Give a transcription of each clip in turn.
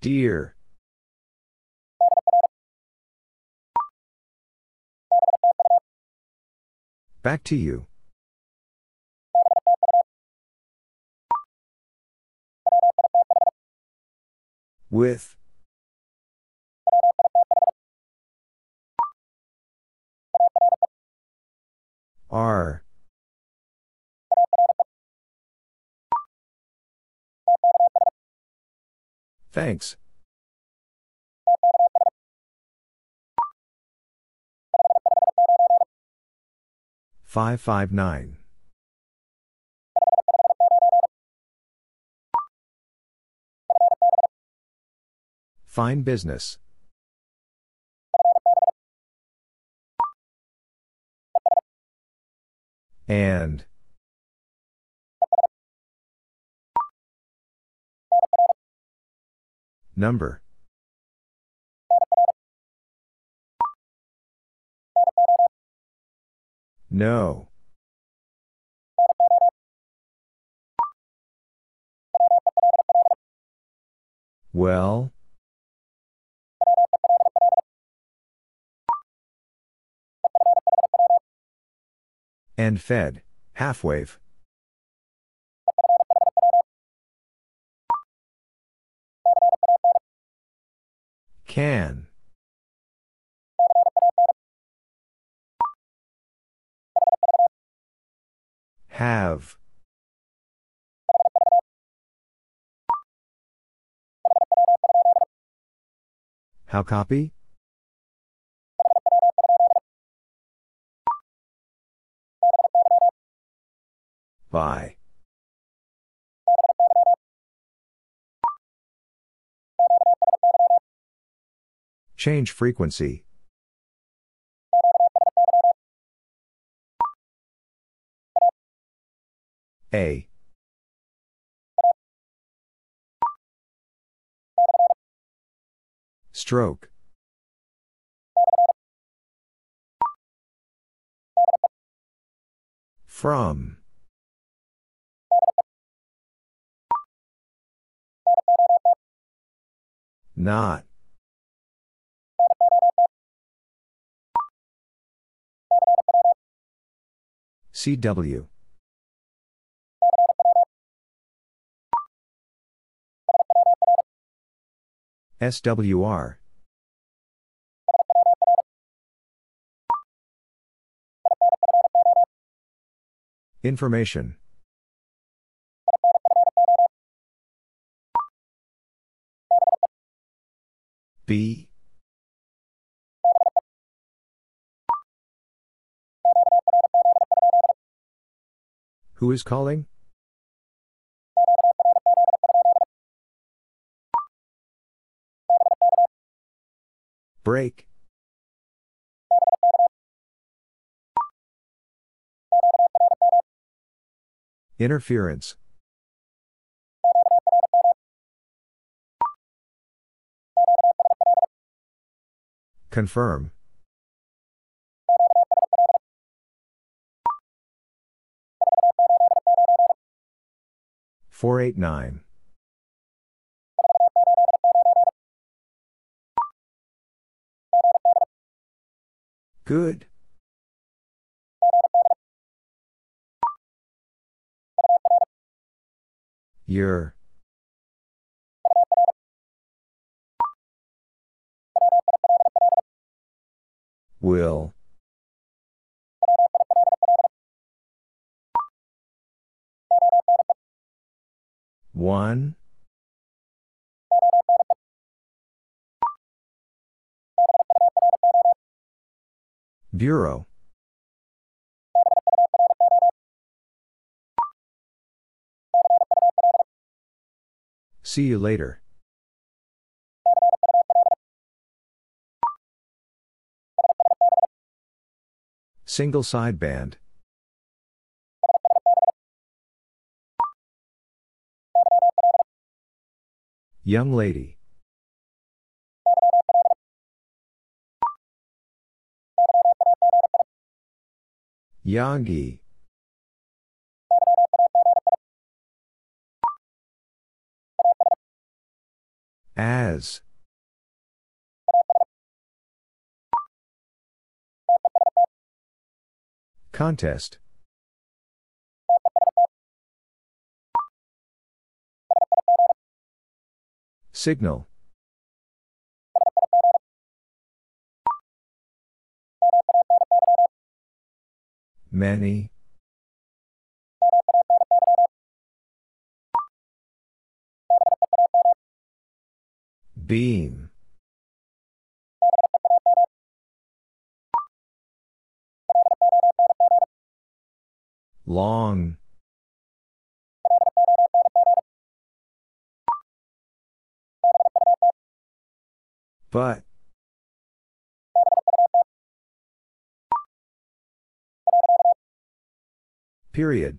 Dear. Back to you. With. Are. Thanks. Five five nine. Fine business. And. Number. No. Well? End fed, half wave. Can. Have. How copy? By. Change frequency. A. Stroke. From. Not. CW. SWR. Information. B. Who is calling? Break. Interference. Confirm. Four eight nine. Good. Your. Will. One. Bureau. See you later. Single sideband. Young lady. Yagi. As. Contest. Signal. Many. Beam. Long. But. Period.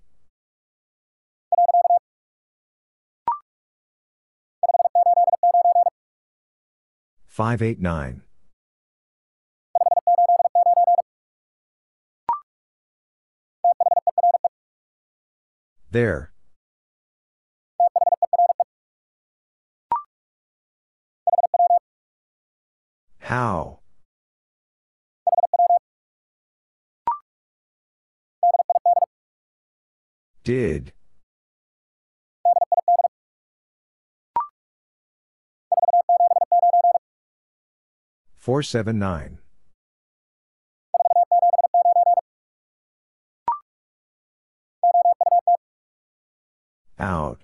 Five eight nine. There. How? Did. Four seven nine. Out.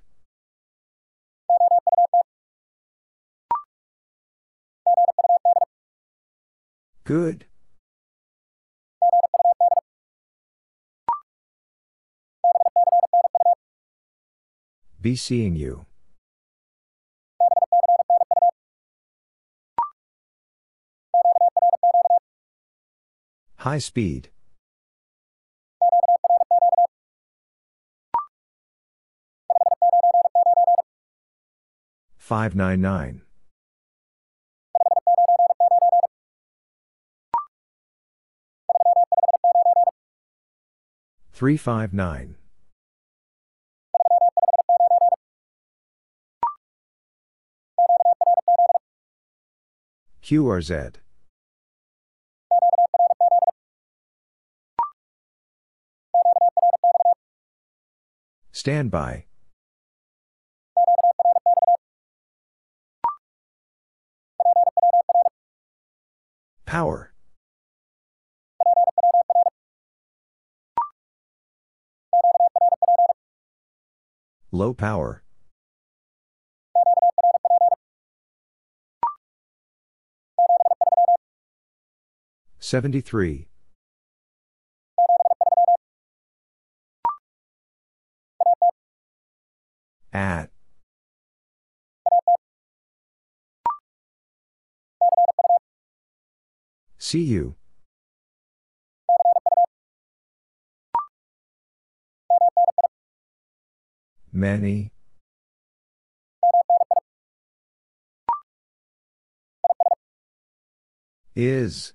Good. Be seeing you. High speed. Five nine nine. Three five nine. QRZ. Stand by. Power. Low power. Seventy-three. At. See you. Many. Is.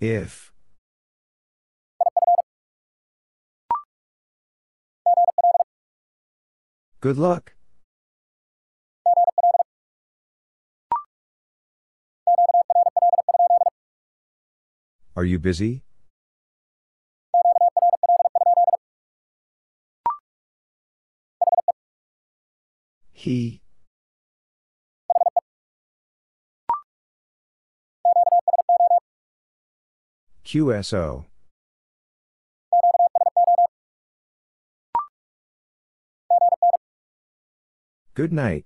If. Good luck. Are you busy? He. QSO. Good night.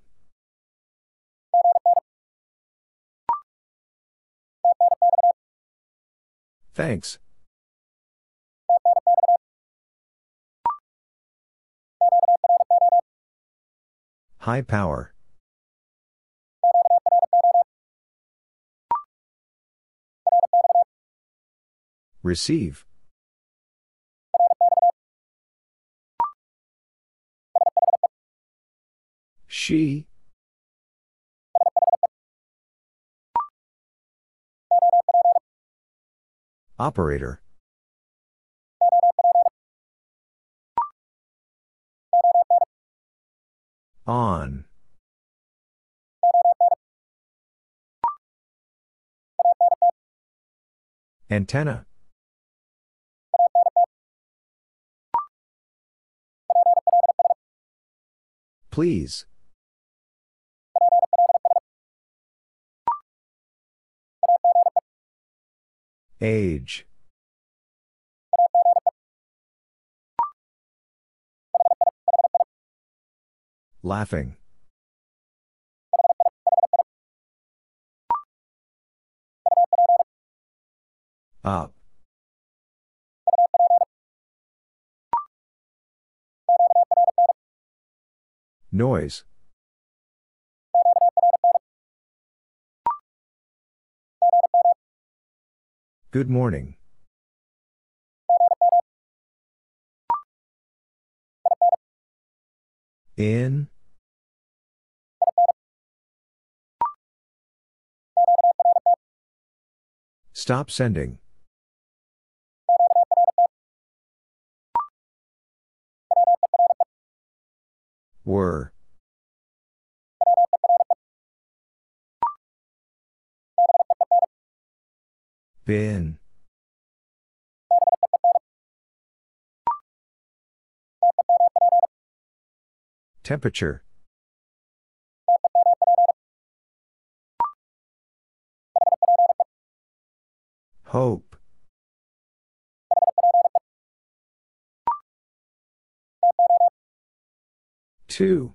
Thanks. High power. Receive. She. Operator. On. Antenna. Please. Age. Laughing. Up. Noise. Good morning. In. Stop sending. Were. Been. Temperature. Hope. Two.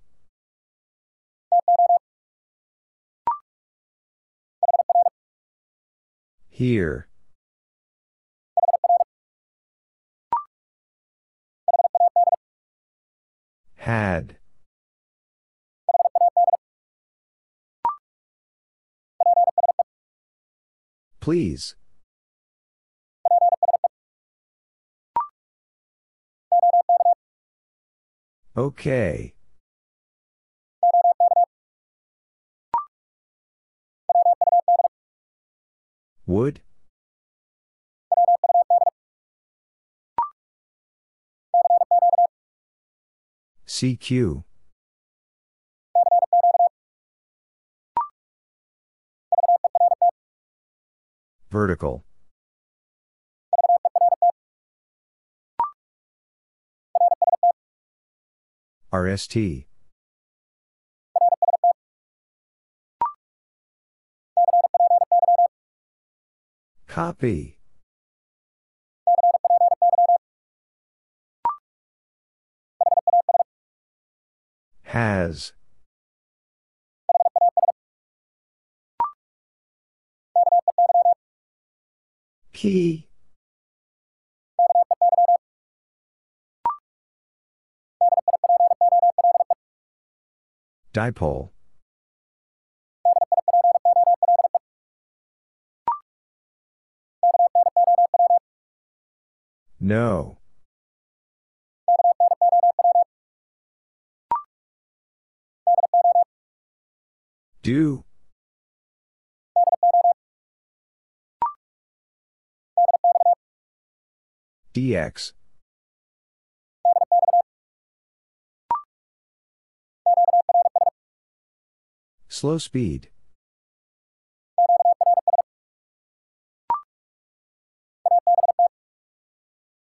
Here. Had. Please. Okay. Would? CQ. Vertical. RST. Copy. Has. Key. Dipole. No. Do. DX. Slow speed.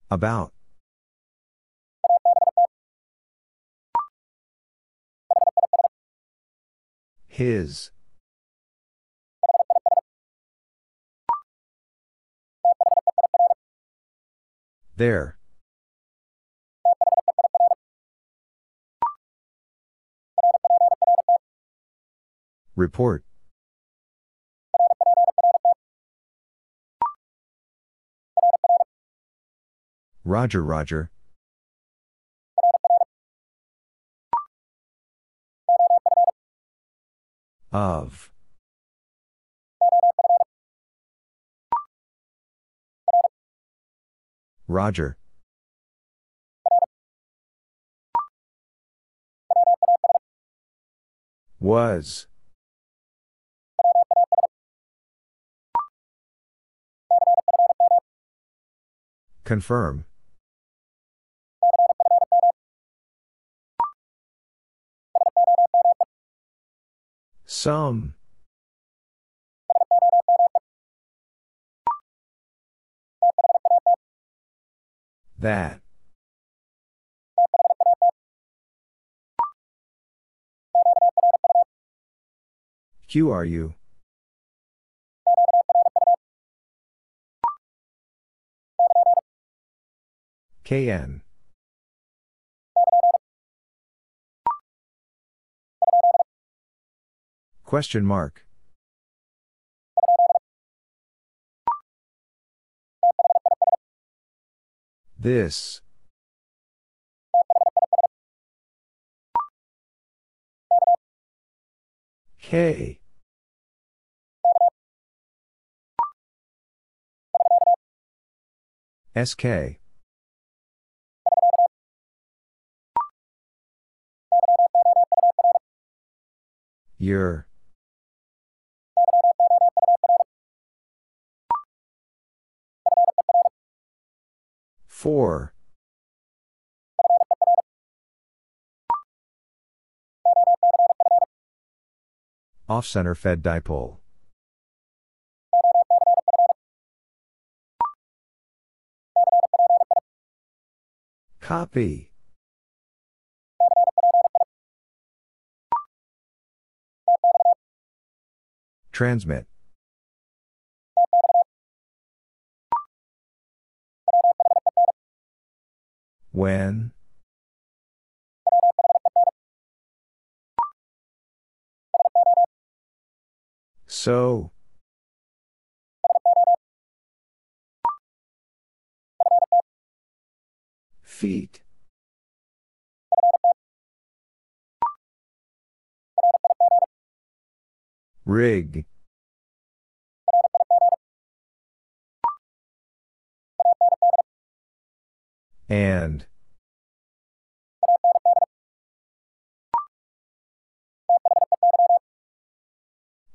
About. His. There. Report. Roger, Roger. Of. Roger. Was. Confirm. Some. That. QRU? KN. Question mark. This. K. SK. Your. Four. Off center fed dipole. Copy. Transmit. When? So. Feet. Rig. And.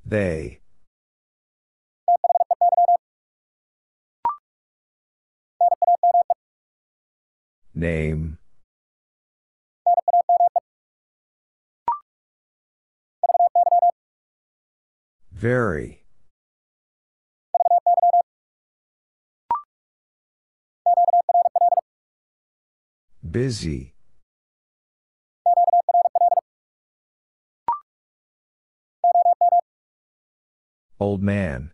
They. Name. Very. Busy. Old man.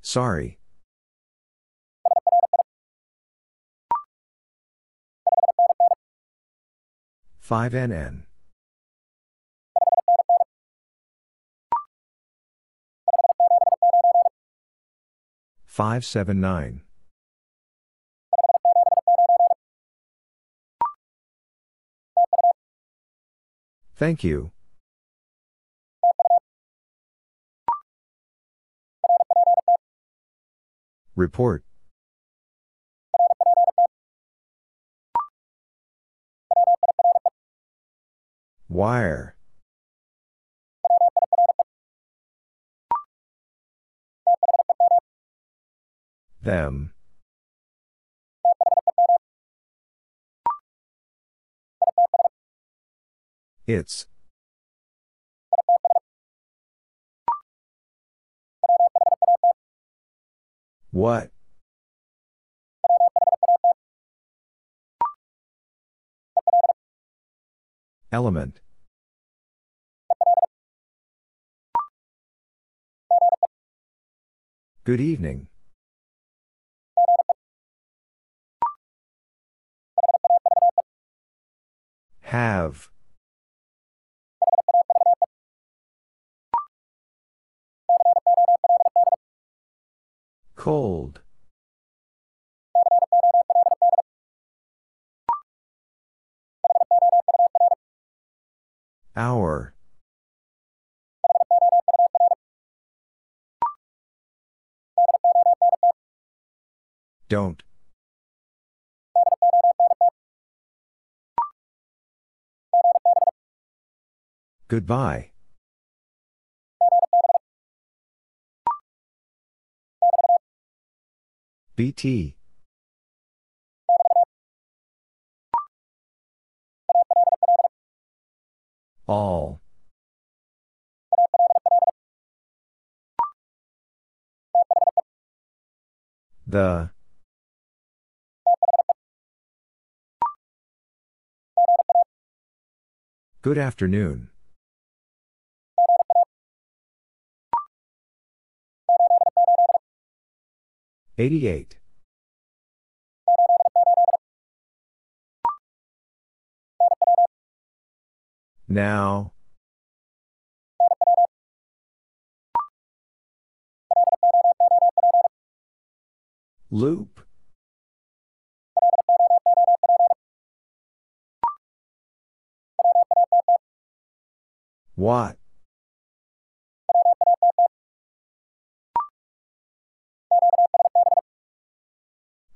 Sorry. Five NN. Five seven nine. Thank you. Report. Wire. Them. It's. What? Element. Good evening. Have. Cold. Hour. Don't. Goodbye BT. All. The. Good afternoon. Eighty-eight. Now. Loop. What?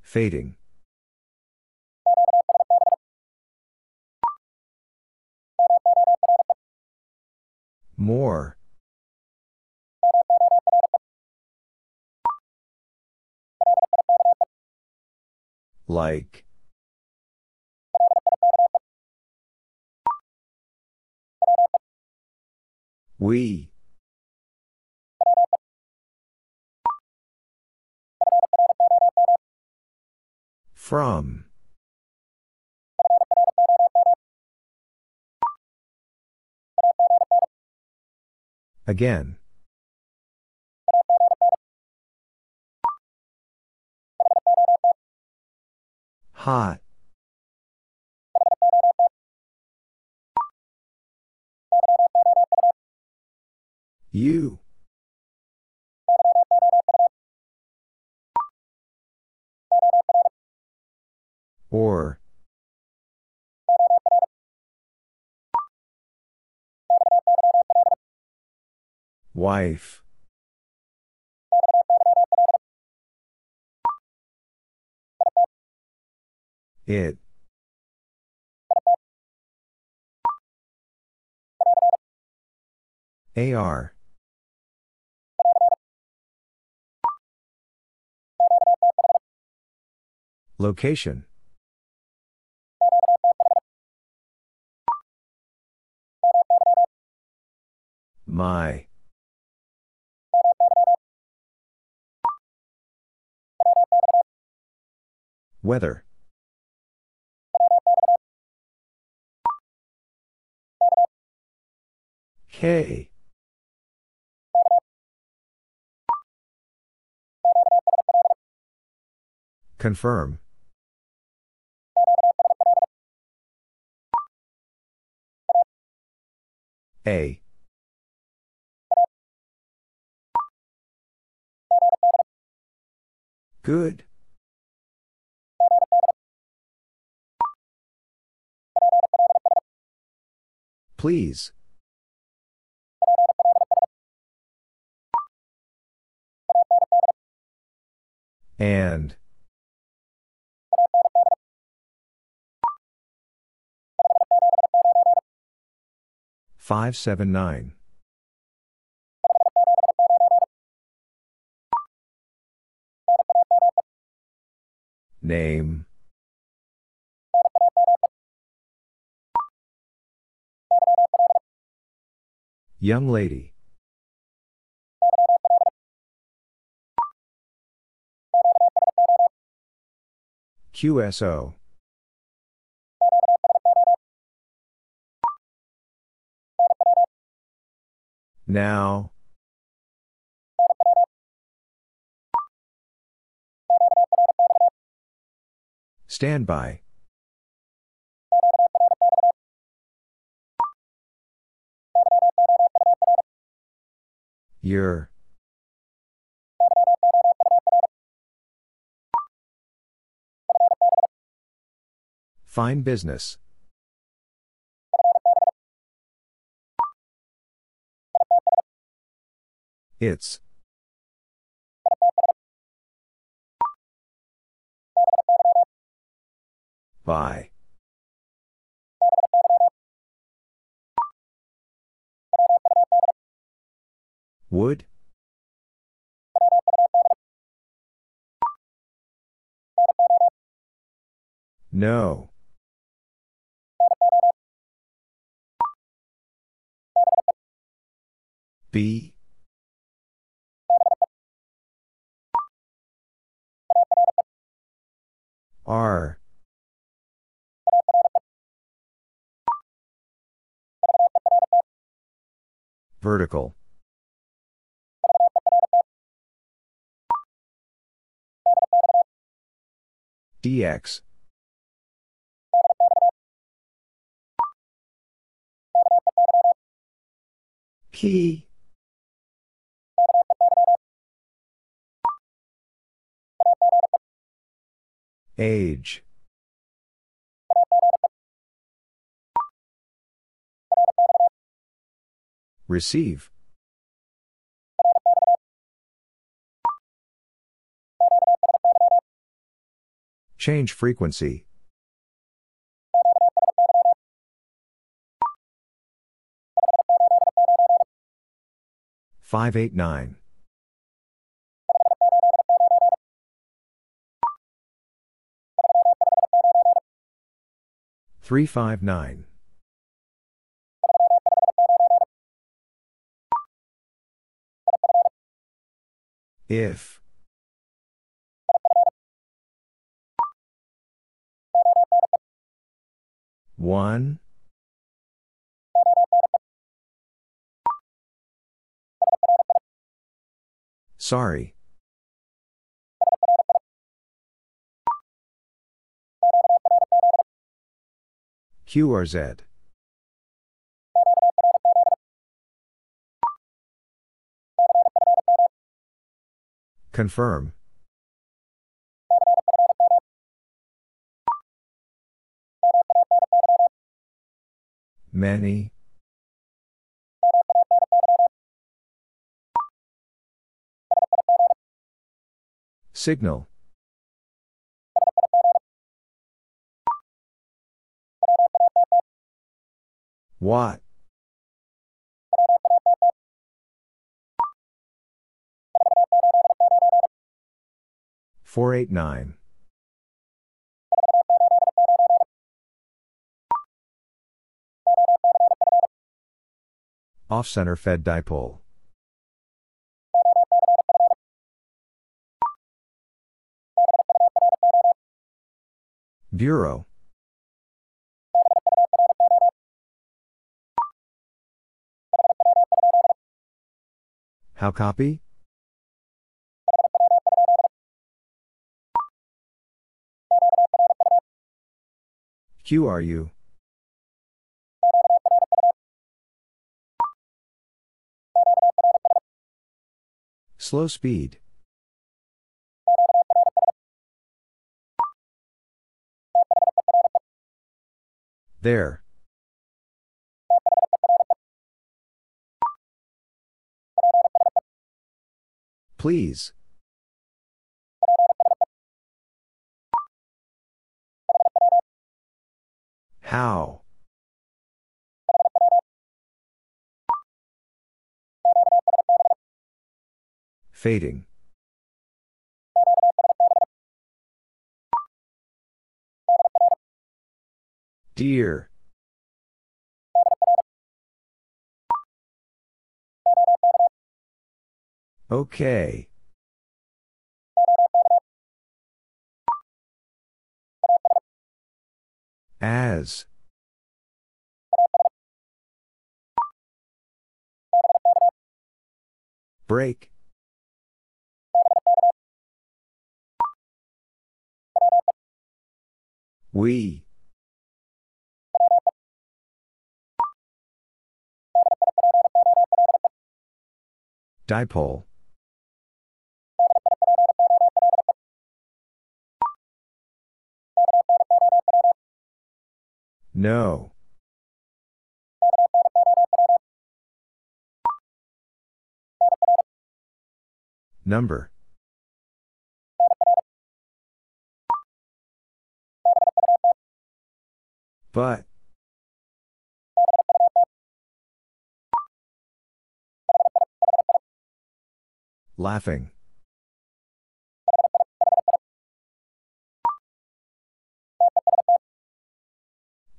Fading. More. Like. We. From. Again. Hot. You. Or. Wife. It. AR. Location. My. Weather. K. Confirm. A. Good. Please. And. Five seven nine. Name. Young lady. QSO. Now. Stand by. Your. Fine business. It's. By. Would? No. B. R. Vertical. DX. Key. Age. Receive. Change frequency. Five eight nine. Three five nine. If. One. Sorry. QRZ. Confirm. Many. Signal. What? Four eight nine. Off center fed dipole. Bureau. How copy? QRU. Slow speed. There. Please. How? Fading. Dear. Okay. As. Break. We. Dipole. No. Number. But. Laughing.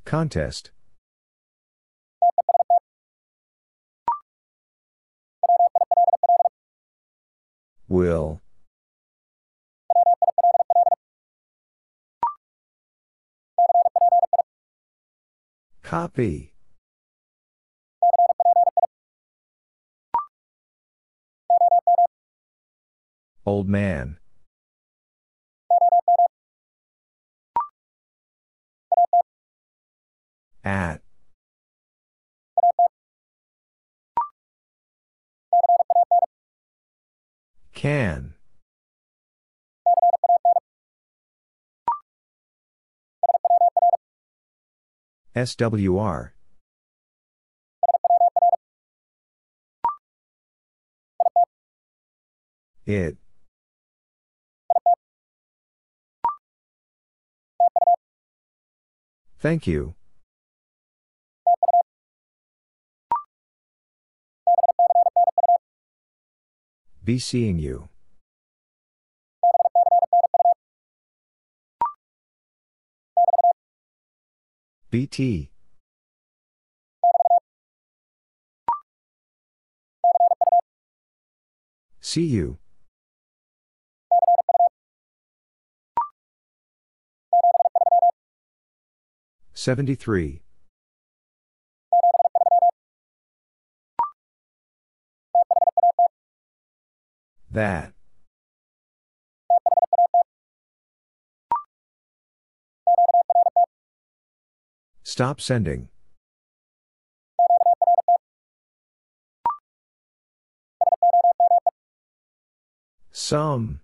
Contest. Will. Copy. Old man. At. Can. SWR. It. Thank you. Be seeing you. BT. See you. Seventy-three. That. Stop sending. Some.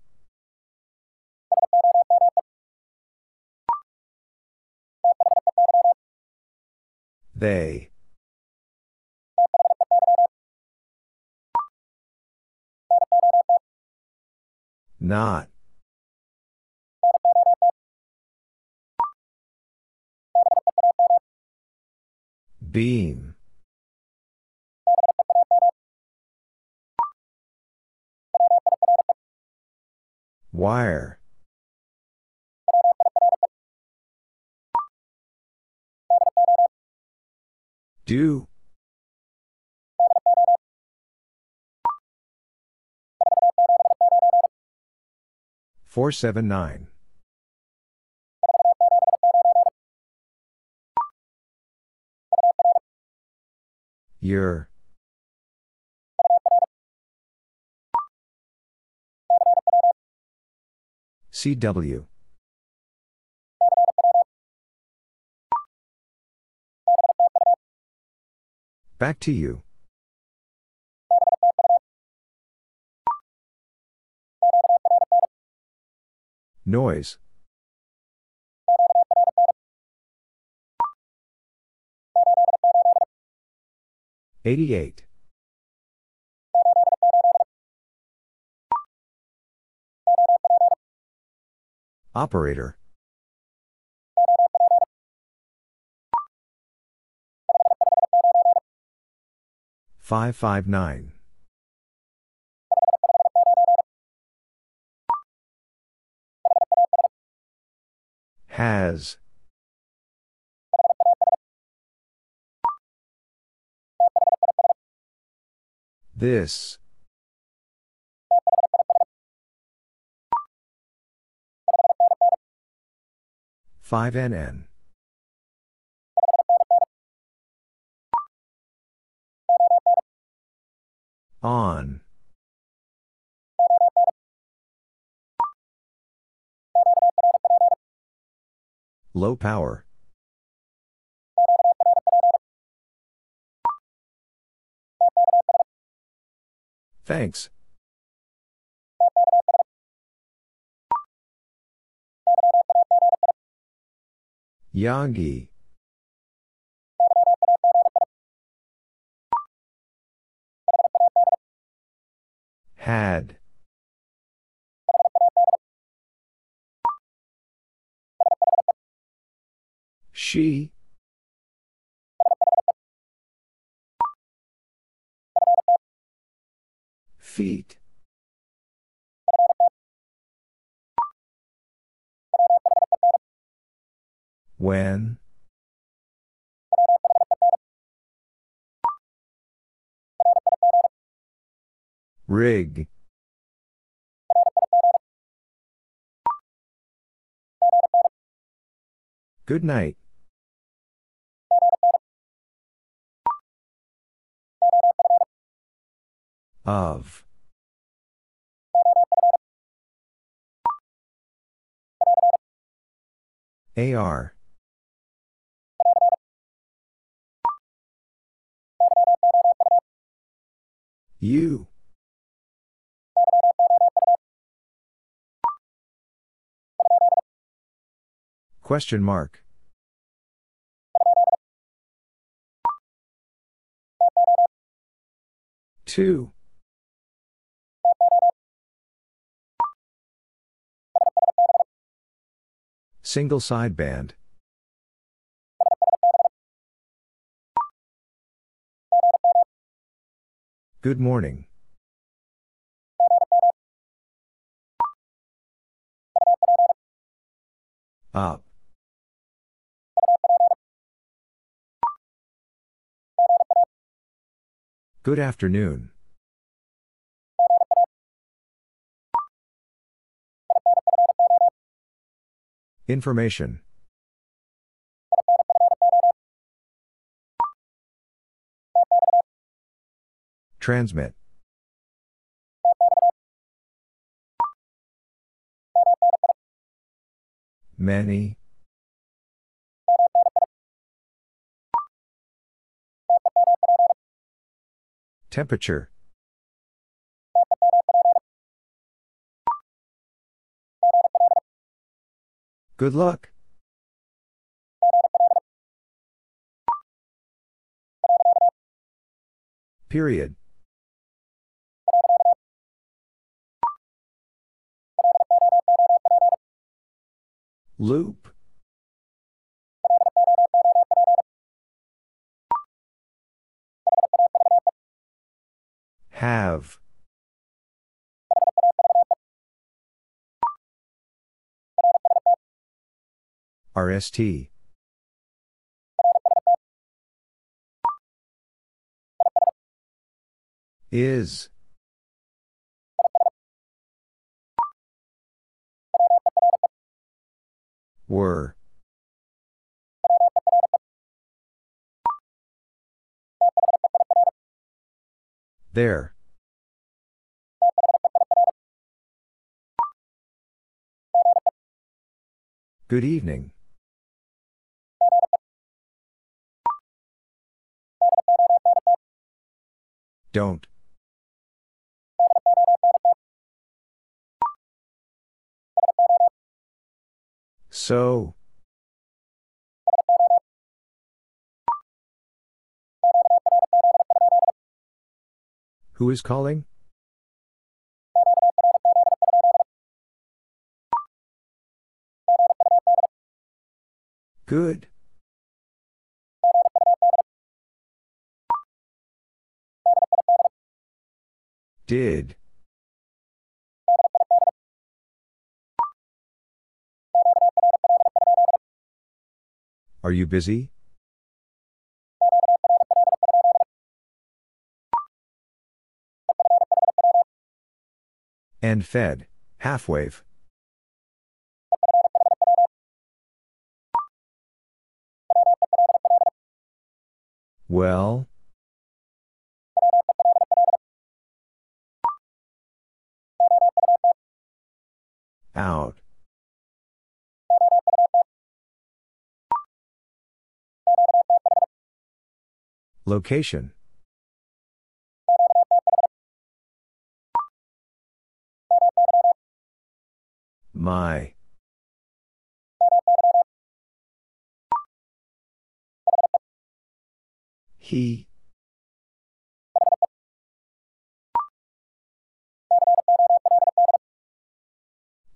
They. Not. Beam. Wire. Do. Four seven nine. Your. CW. Back to you. Noise. Eighty-eight. Operator. Five five nine. Has. This. Five NN. On. Low power. Thanks. Yagi. Had. She. Feet. When? Rig. Good night. Of. AR. You. Question mark. Two. Single sideband. Good morning. Up. Good afternoon. Information. Transmit. Many. Temperature. Good luck. Period. Loop. Have. RST. Is. Were. There. Good evening. Don't. So. Who is calling? Good. Did. Are you busy? End fed, half wave. Well? Out. Location. My. He.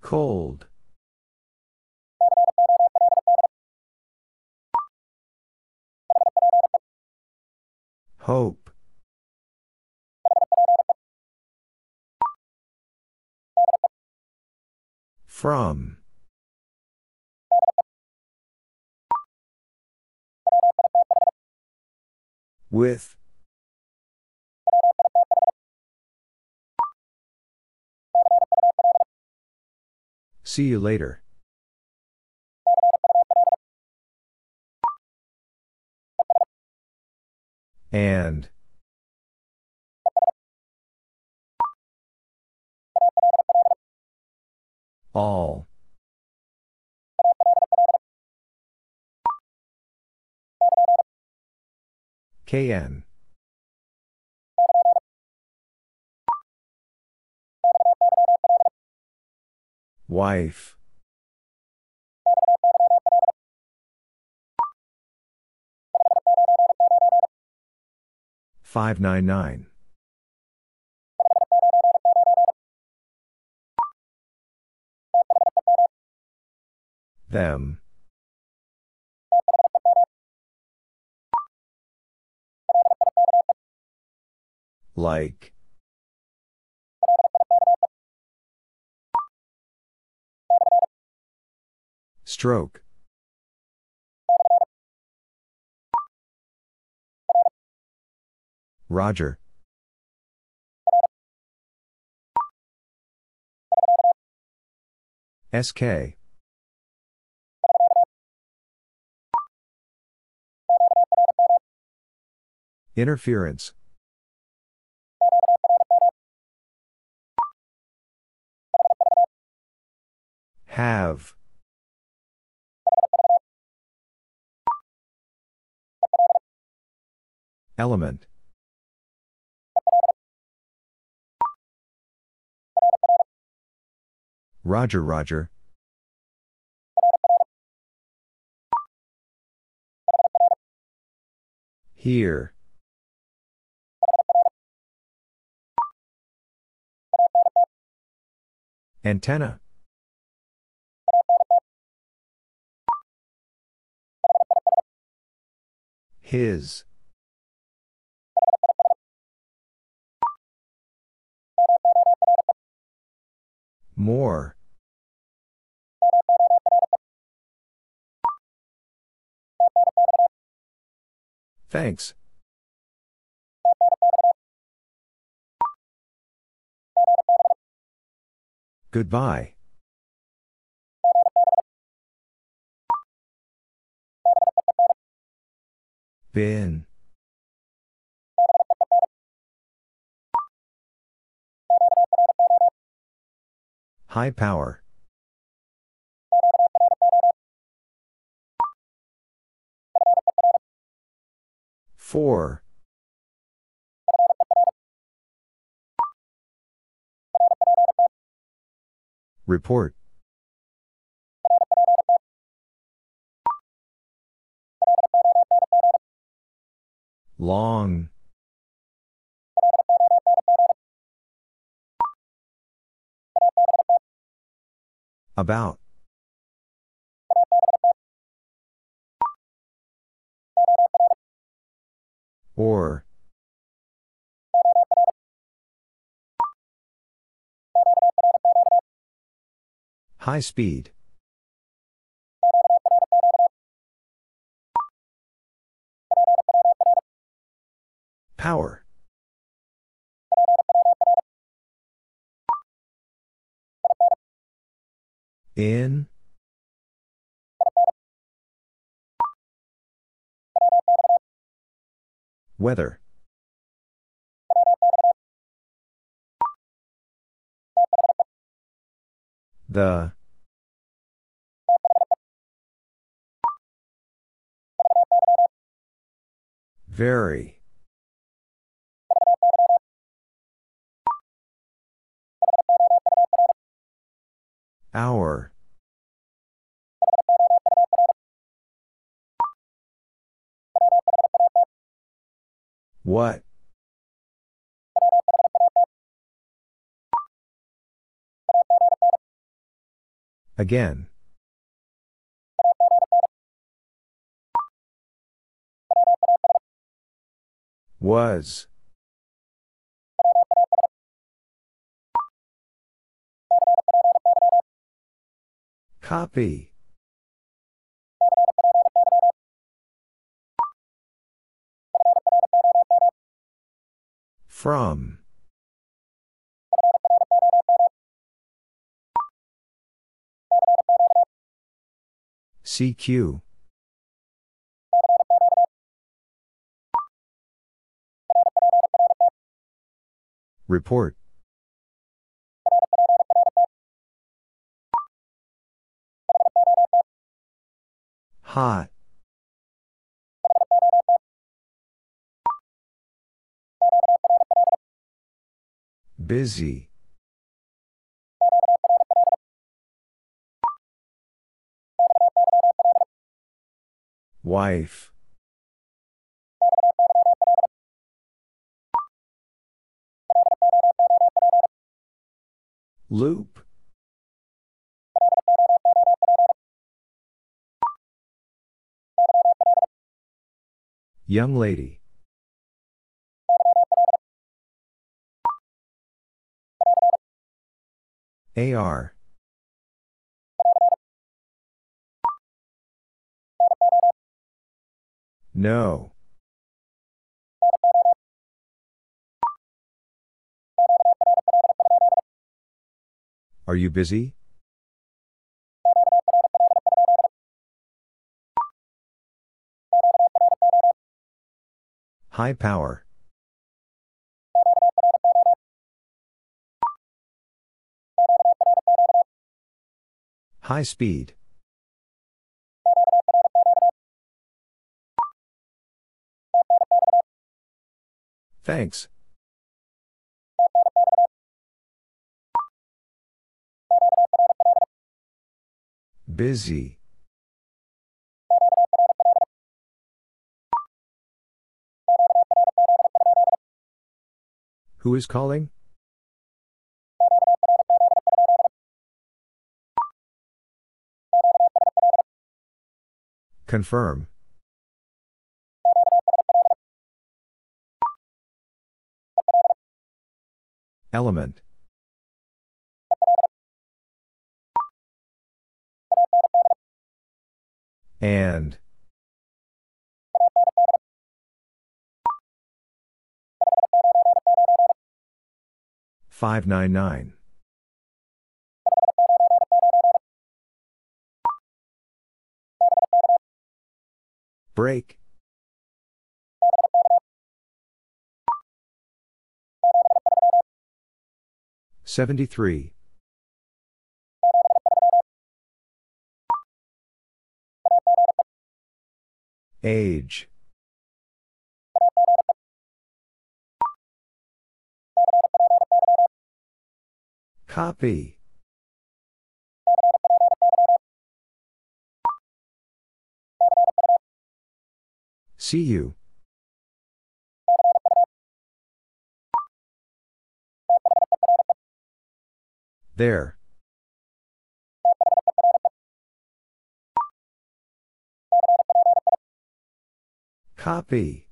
Cold. Hope. From. With. See you later. And. All. KN. Wife. Five nine nine. Them. Like. Stroke. Roger. SK. Interference. Have. Element. Roger, Roger. Here. Antenna. His. More. Thanks. Goodbye. Bin. High power. Four. Report. Long. About. Or. High speed. Power. In. Weather. The. Very. Hour. What? Again. Was. Copy. From. CQ. Report. Hot. Busy. Wife. Loop. Young lady. AR. No. Are you busy? High power. High speed. Thanks. Busy. Who is calling? Confirm. Element. And. Five nine nine. Break. Seventy three. Age. Copy. See you. There. Copy.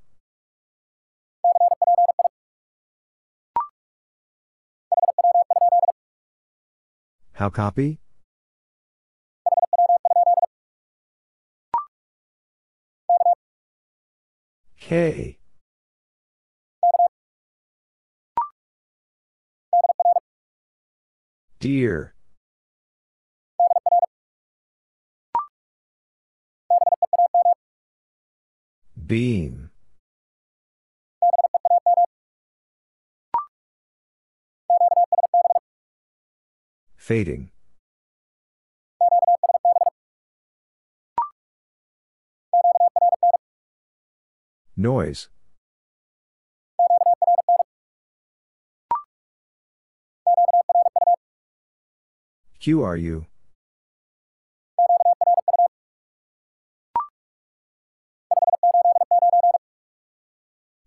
How copy? K. Dear. Beam. Fading. Noise. QRU?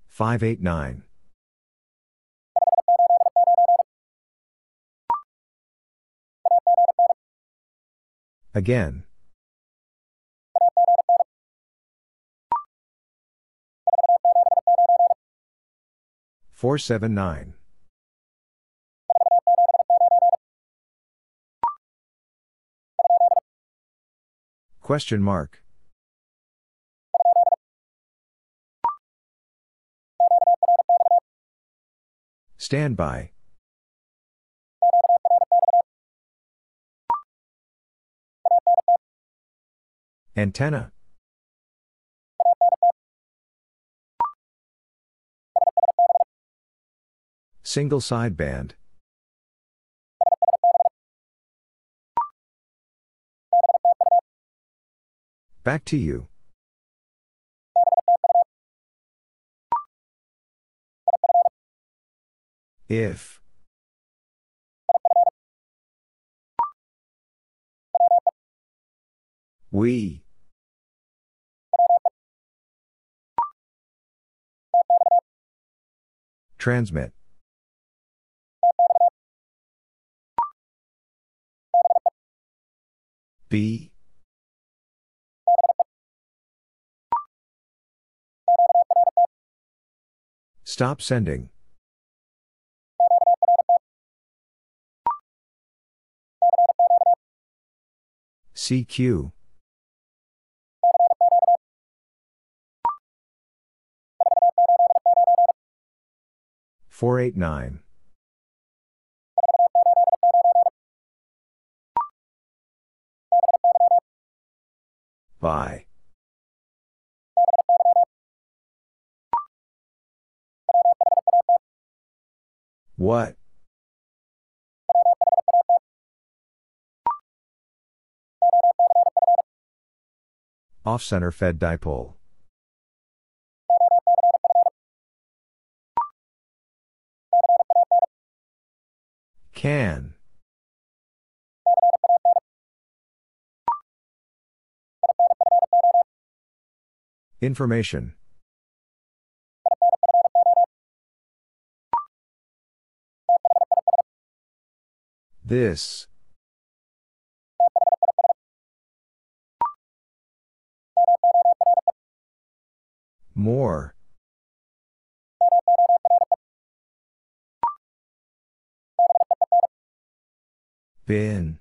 Five eight nine. Again. Four seven nine. Question mark. Stand Antenna. Single sideband. Back to you. If. We. Transmit. B. Stop sending. CQ. Four eight nine. By. What? Off center fed dipole. Can. Information. This. More. Bin.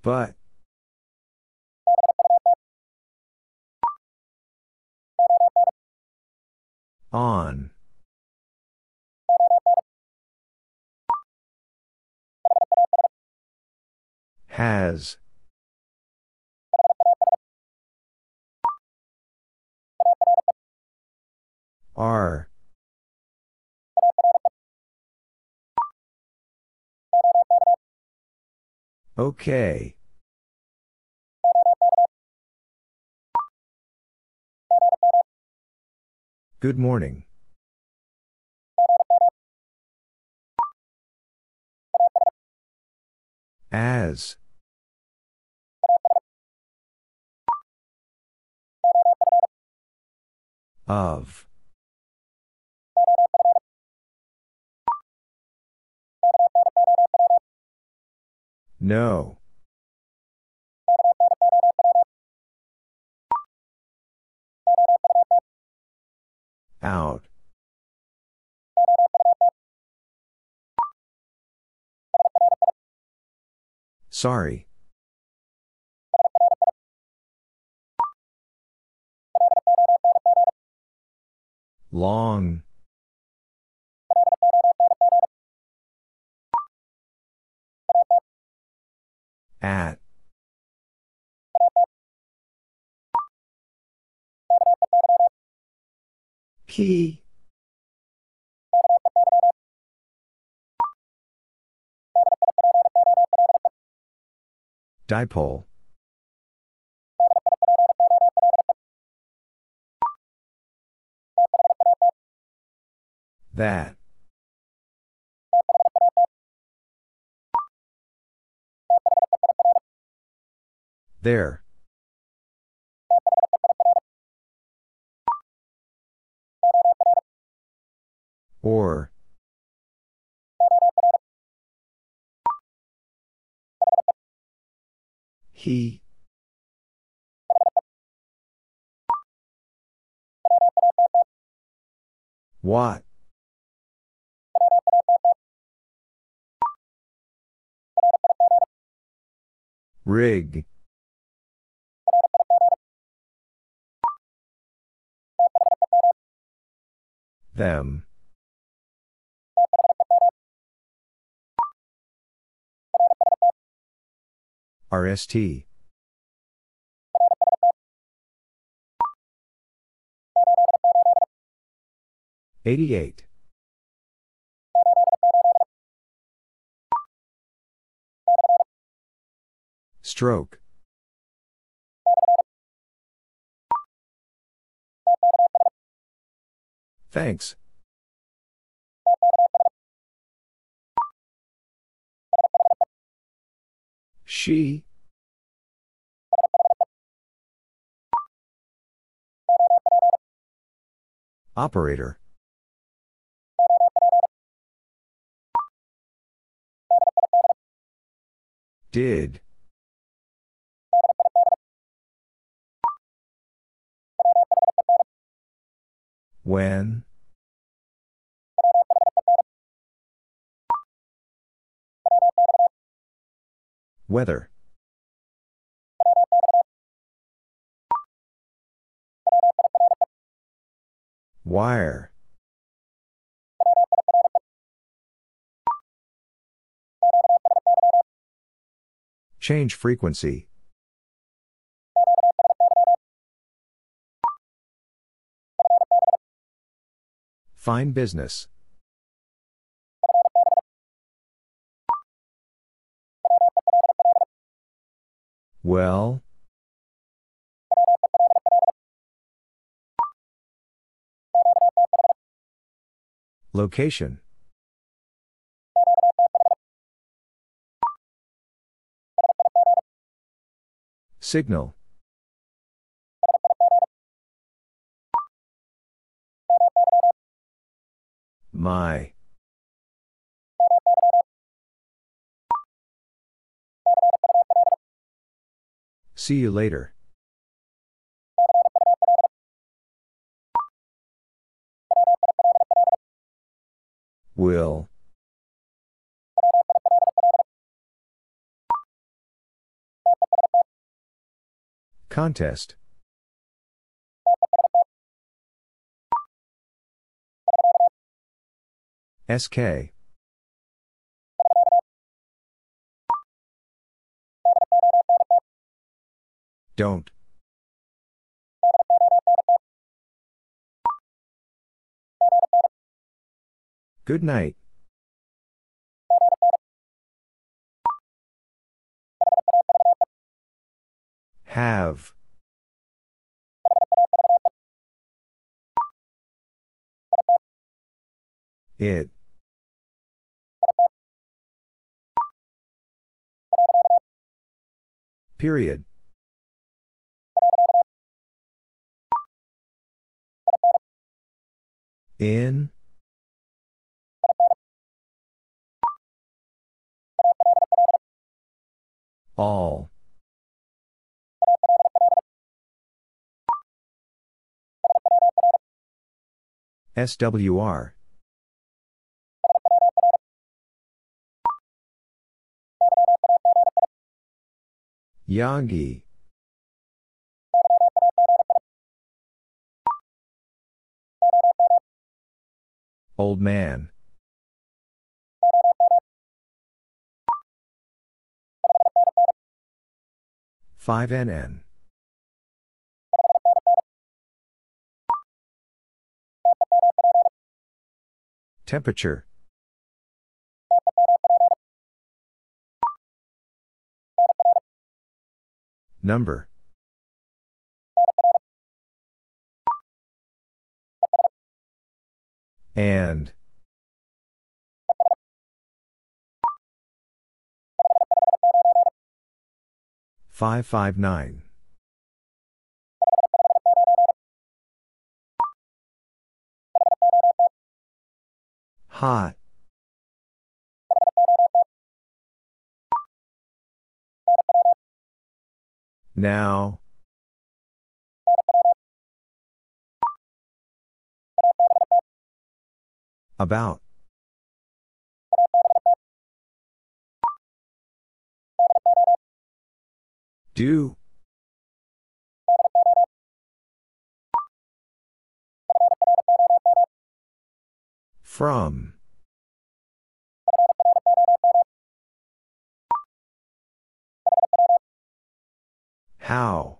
But. On. Has. Are. Okay. Good morning. As. Of. No. Out. Sorry. Long. At. P. Dipole. That. There. Or. He. What? Rig. Them. RST. Eighty-eight. Stroke. Thanks. She. Operator. Did. When? Weather. Wire. Change frequency. Fine business. Well? Location. Signal. My. See you later. Will. Contest. SK. Don't. Good night. Have. It. Period. In. All. SWR. Yagi. Old man. Five NN. Temperature. Number. And. Five five nine. Hot. Now. About. Do. From. How?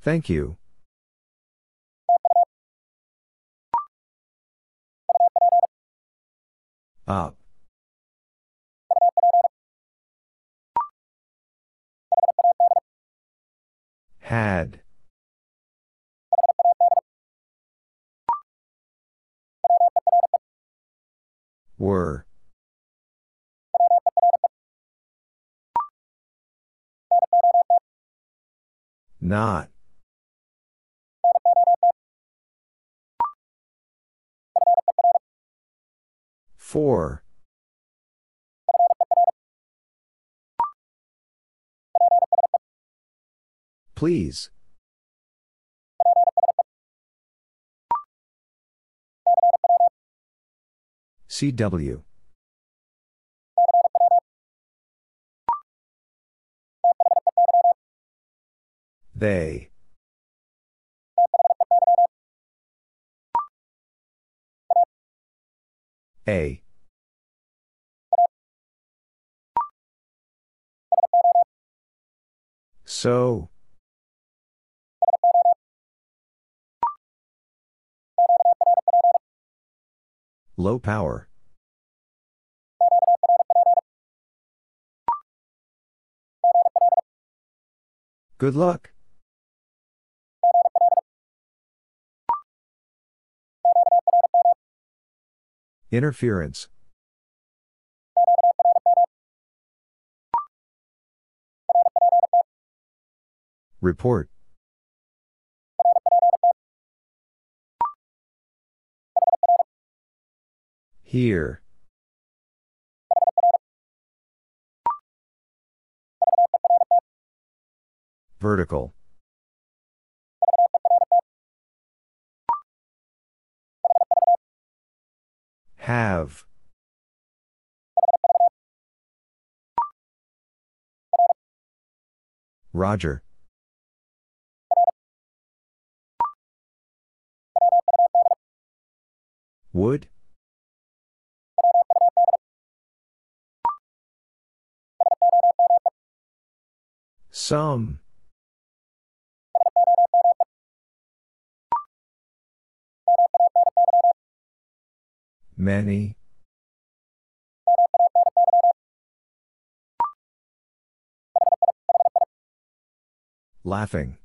Thank you. Up. Had. Were. Not. For. Please. CW. They. A. So. Low power. Good luck. Interference. Report. Here. Vertical. Have. Roger. Would? Some. Many. Laughing.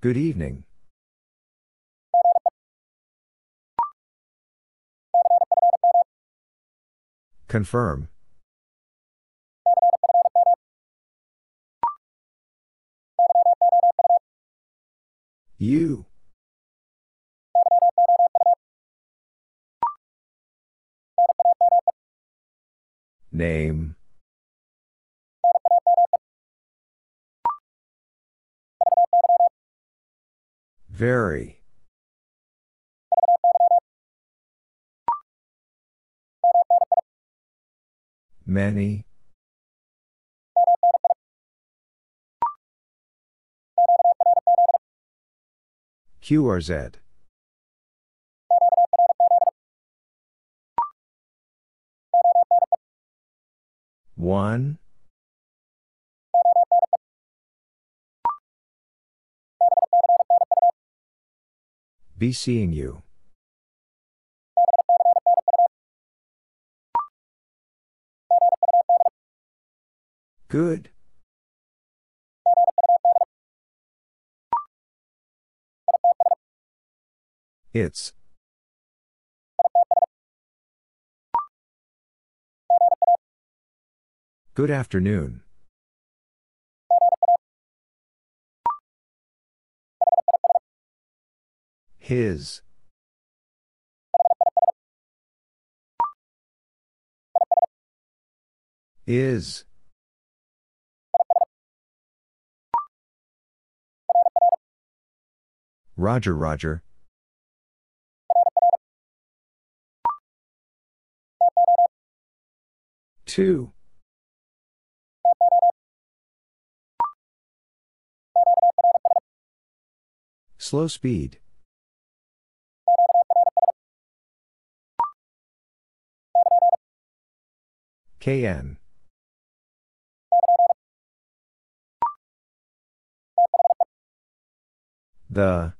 Good evening. Confirm. You. Name. Very. Many. QRZ. One. Be seeing you. Good. It's. Good afternoon. His. Is. Roger, Roger. Two. Slow speed. KN. The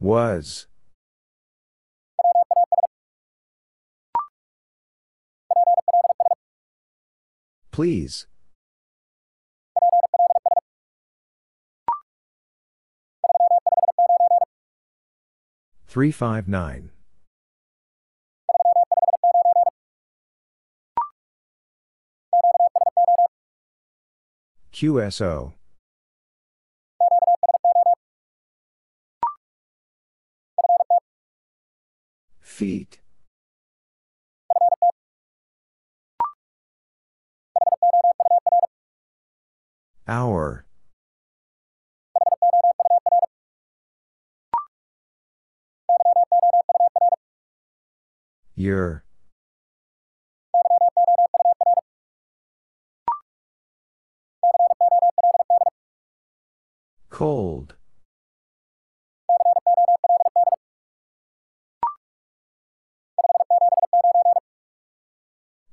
was Please. Three five nine. QSO. Feet. Hour. Your. Cold.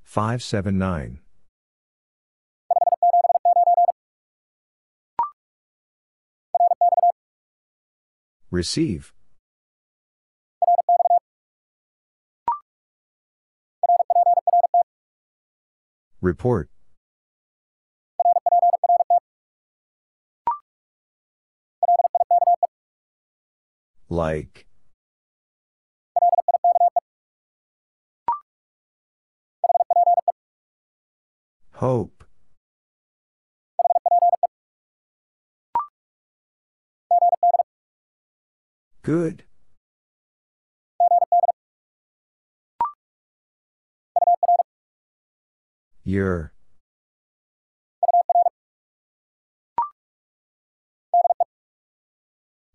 Five seven nine. Receive. Report. Like. Hope. Good. Your.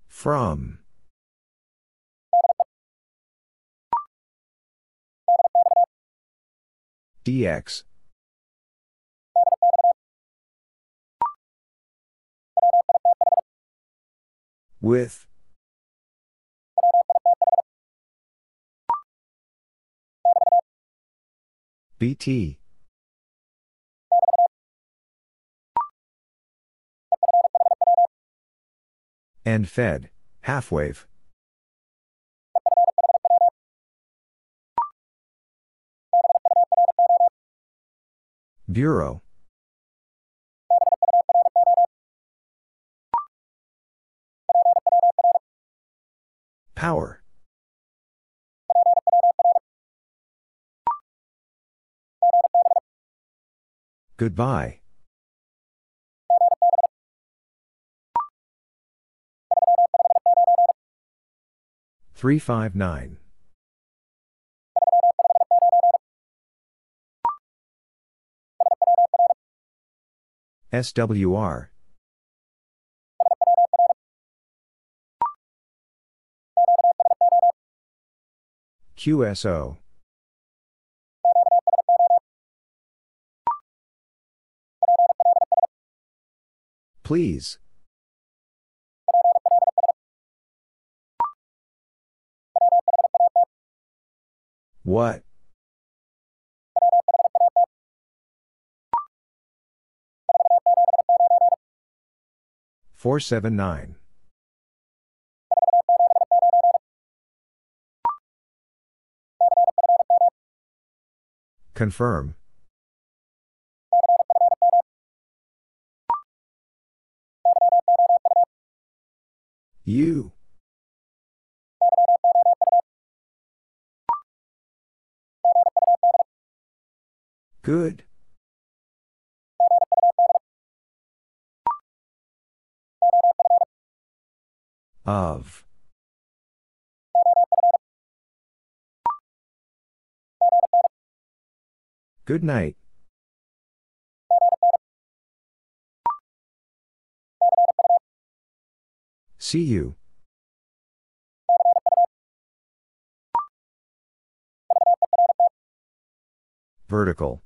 From. DX. With. BT. End fed, half wave. Bureau. Power. Goodbye. Three five nine. SWR. QSO. Please. What? Four seven nine. Confirm. You. Good. Of. Good night. See you. Vertical.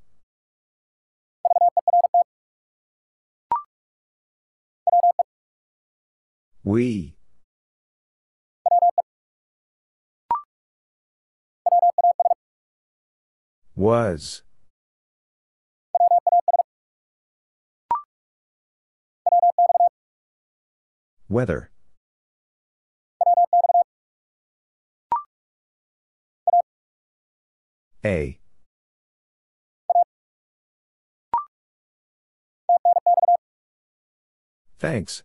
We. Was. Weather. A. Thanks.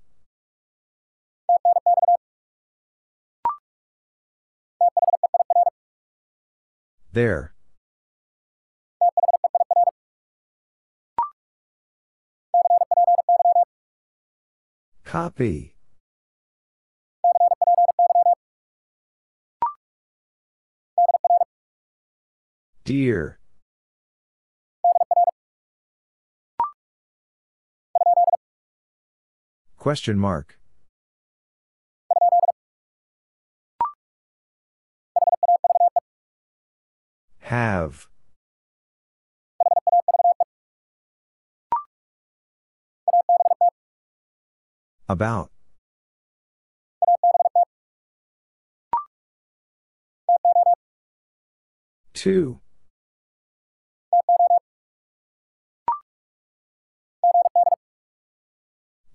There. Copy. Dear. Question mark. Have. About. Two.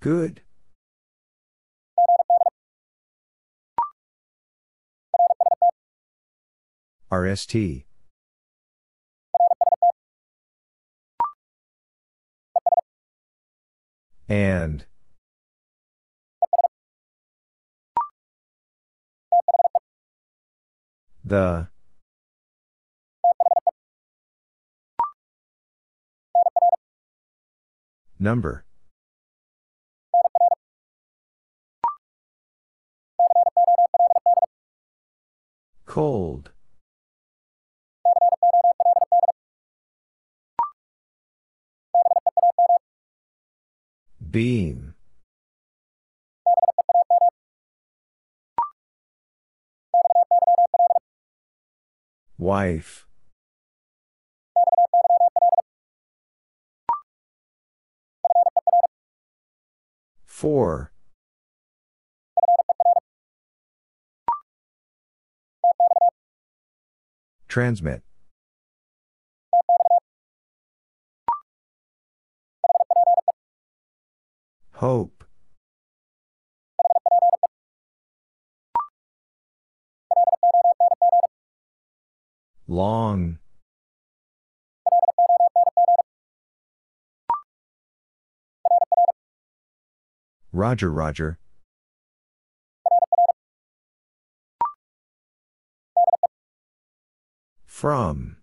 Good. RST. And. The. Number. Cold. Beam. Wife. Four. Transmit. Hope. Long. Roger, Roger. From.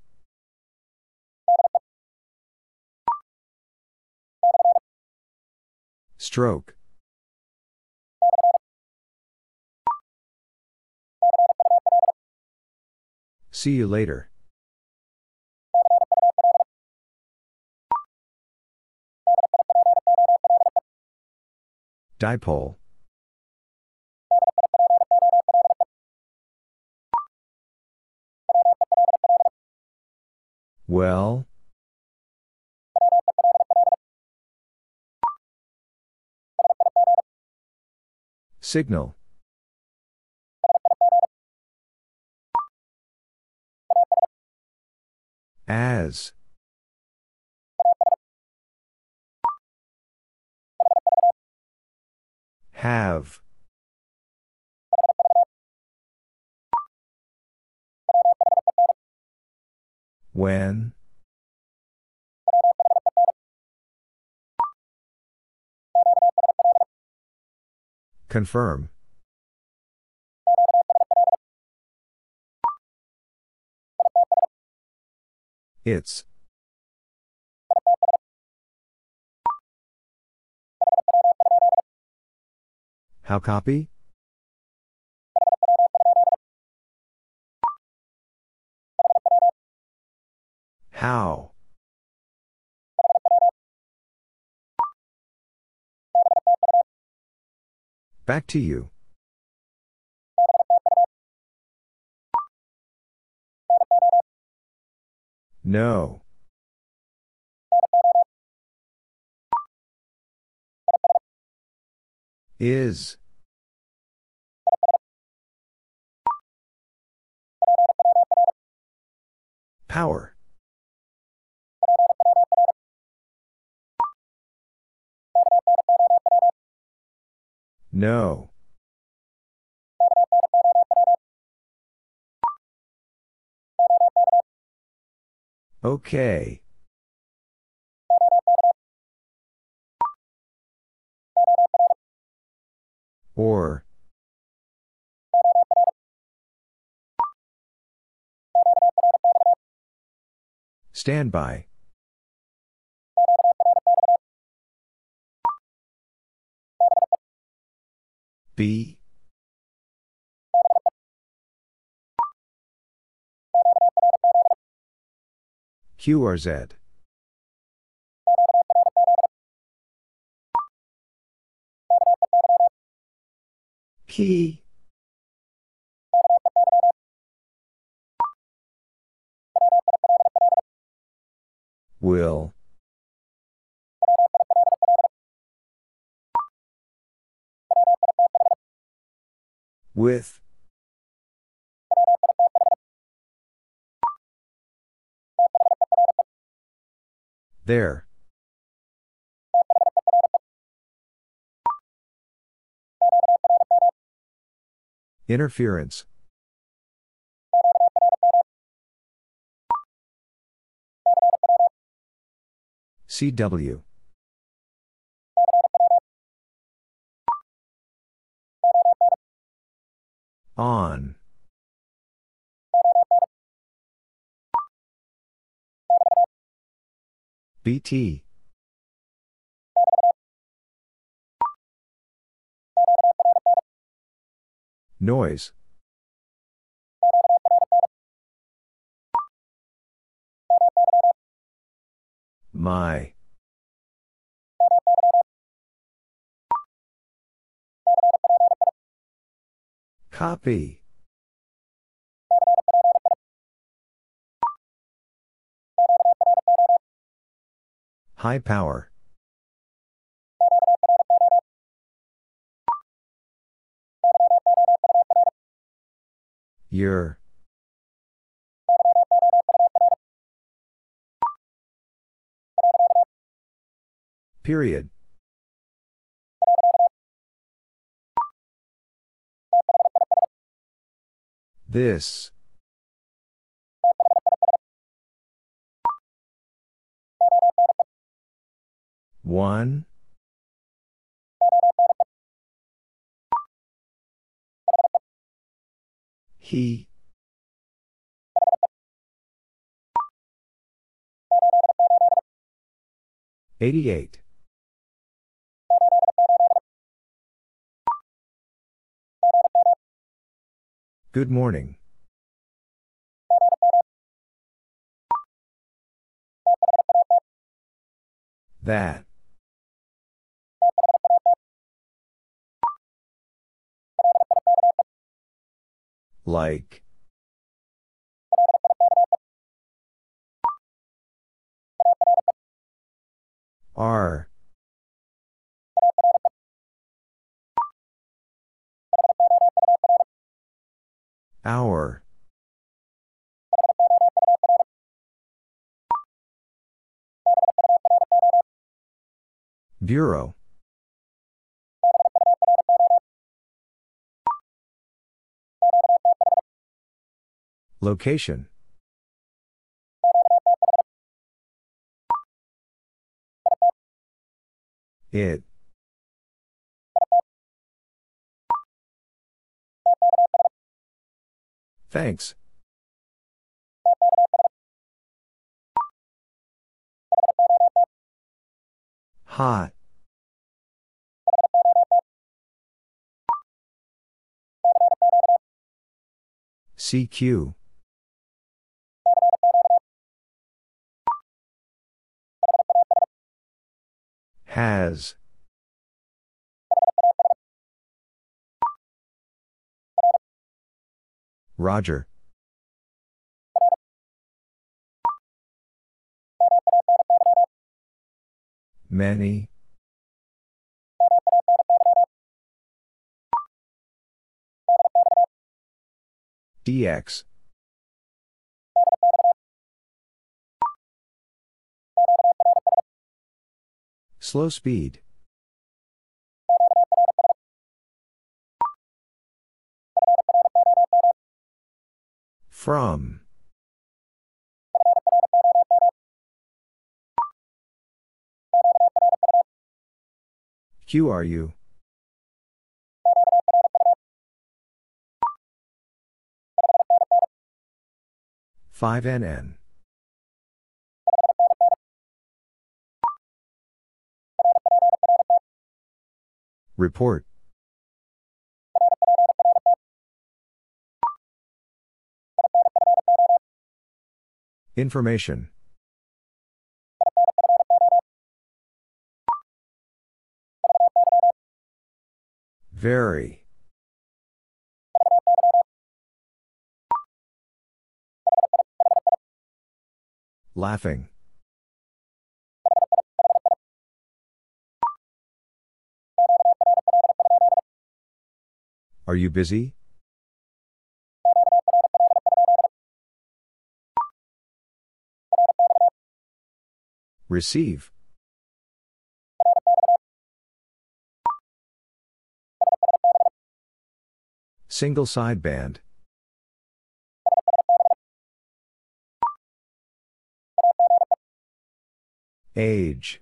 Stroke. See you later. Dipole. Well? Signal. As. Have. When? Confirm. It's. How copy? How? Back to you. No. Is. Power. No. Okay. Or. Stand B. QRZ. P. Will. With. There. Interference. CW. On. BT. Noise. My. Copy. High power. Your. Period. This. One. He. Eighty-eight. Good morning. That. Like. Are. Hour. Bureau. Location. It. Thanks. Hot. CQ. Has. Roger. Many. DX. Slow speed. From. QRU. 5NN. Report. Information. Very. Laughing. Are you busy? Receive. Single sideband. Age.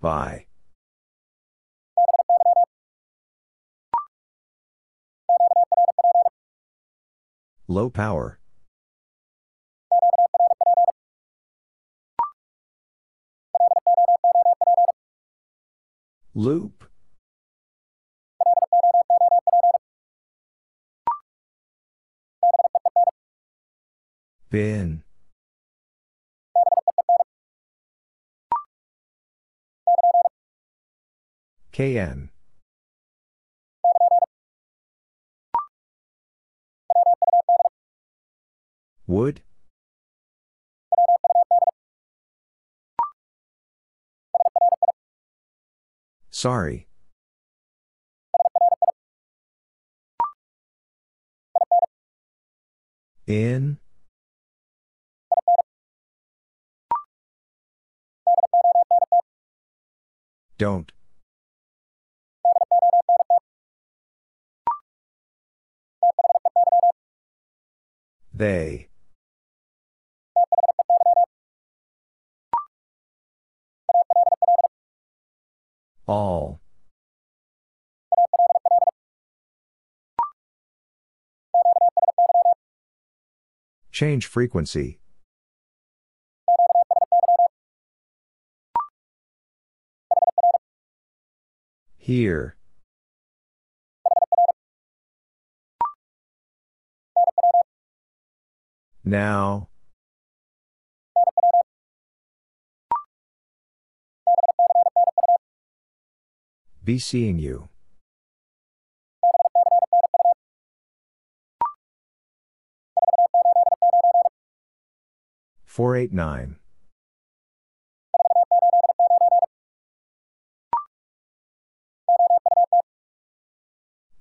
By. Low power. Loop. Bin. KN. Wood? Sorry. In? Don't. They. All. Change frequency. Here. Now. Be seeing you. Four eight nine.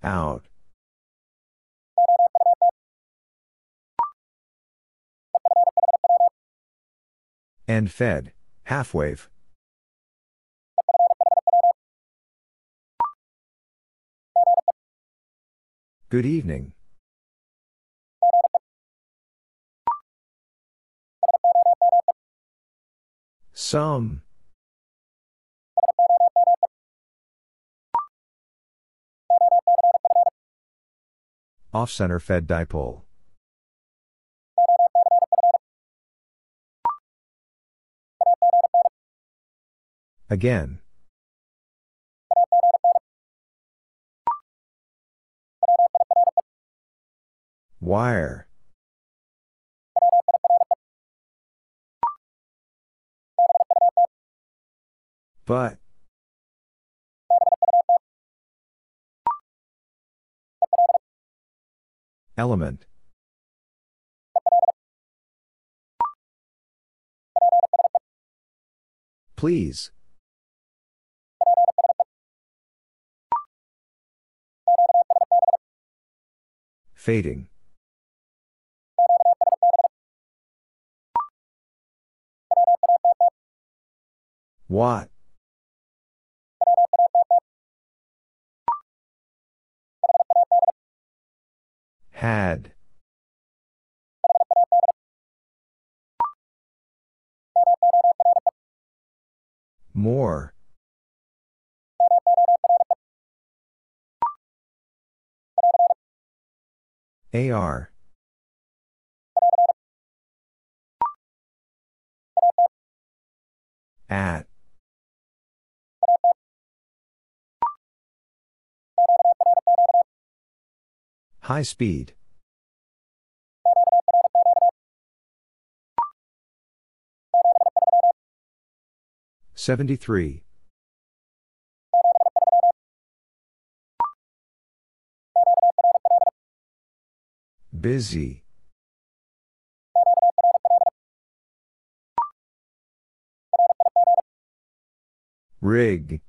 Out. End fed, half wave. Good evening. Some. Off center fed dipole. Again. Wire. But. Element. Please. Fading. What? Had. More. AR. At. High speed. Seventy-three. Busy. Rig.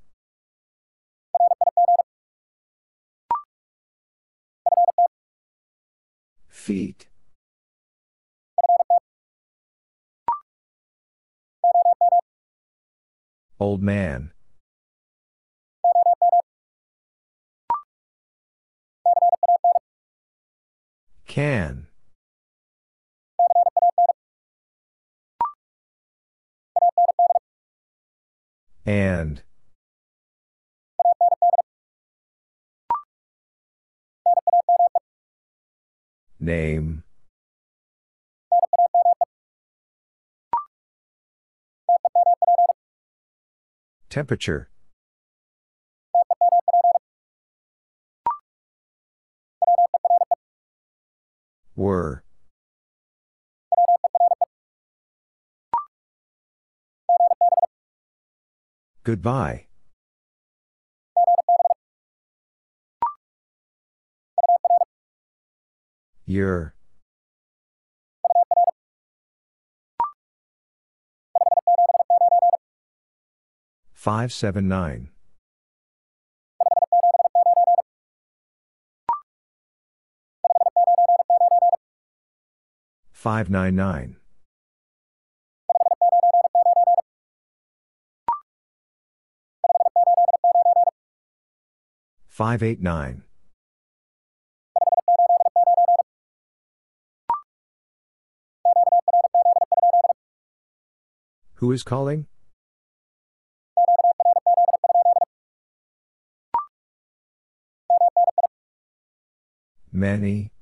Feet. Old man. Can. And. Name. Temperature. Were. Goodbye. Your. Five seven nine. Five nine nine. Five eight nine. Who is calling? Many.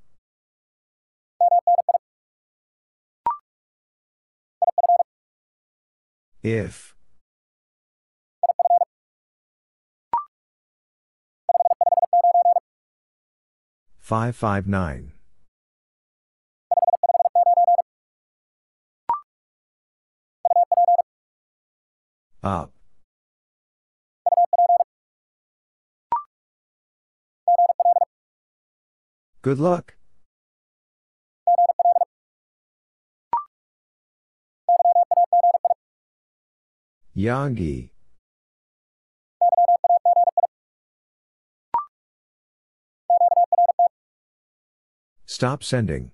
If. Five five nine. Up. Good luck. Yagi. Stop sending.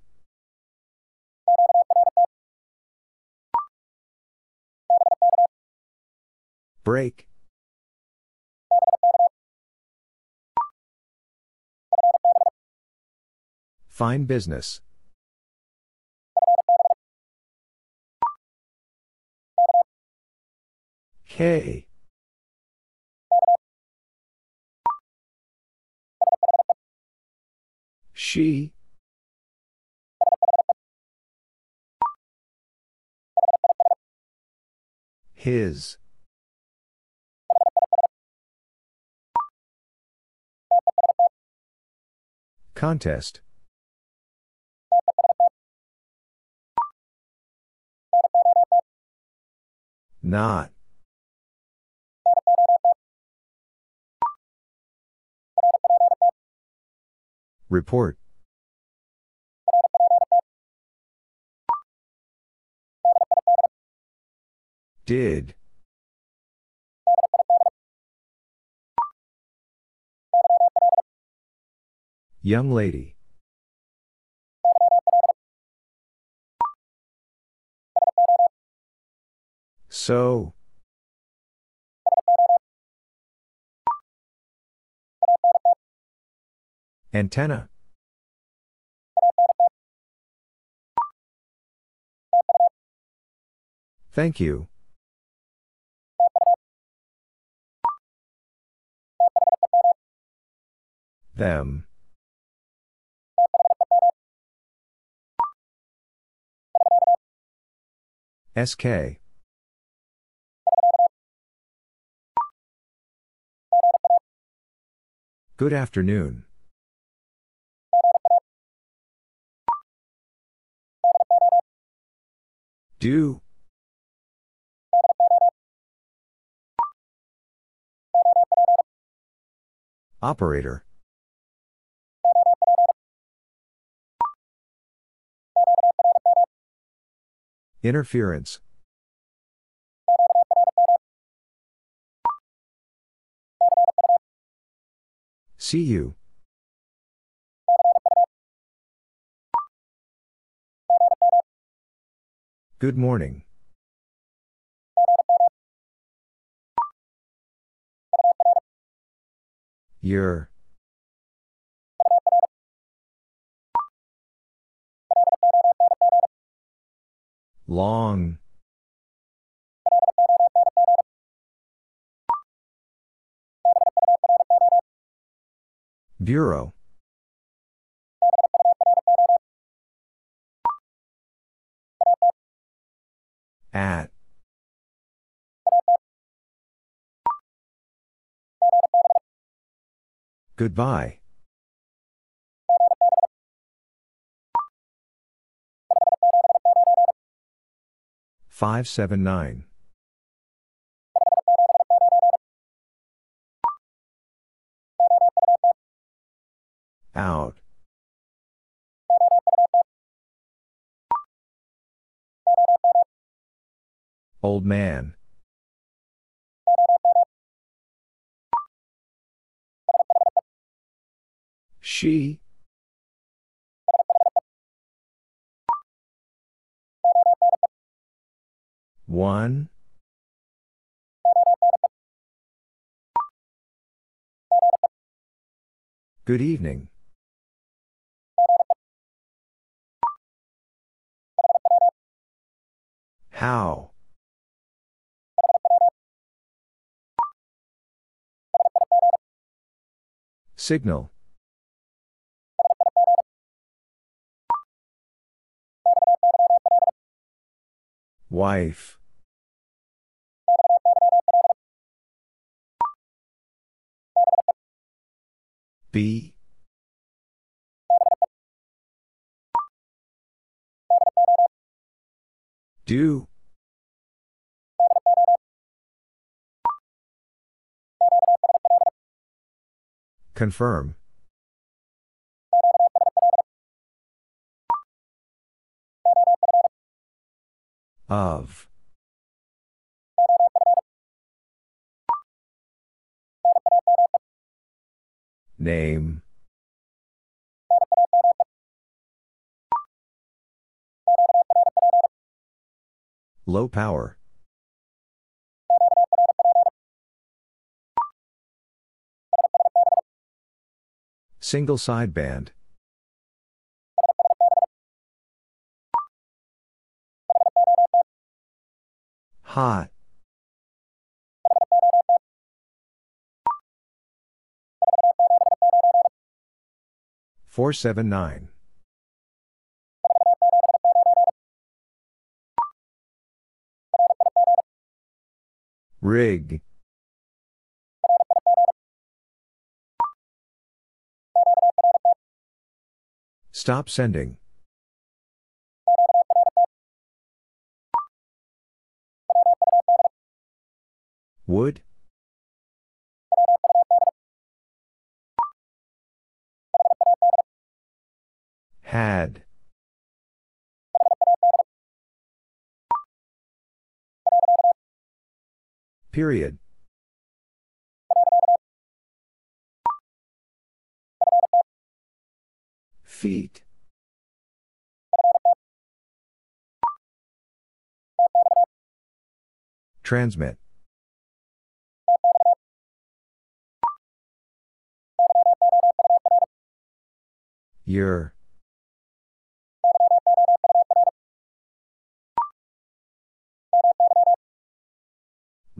Break. Fine business. K. She. His. Contest. Not. Report. Did. Young lady. So. Antenna. Thank you. Them. SK. Good afternoon. Do. Operator. Interference. See you. Good morning. Your. Long. Bureau. At. Goodbye. Five seven nine. Out. Old man. She. One. Good evening. How? Signal. Wife. B. Do. Confirm. Of. Name. Low power. Single sideband. Hot. Four seven nine. Rig. Stop sending. Would? Had. Period. Feet. Transmit. Your.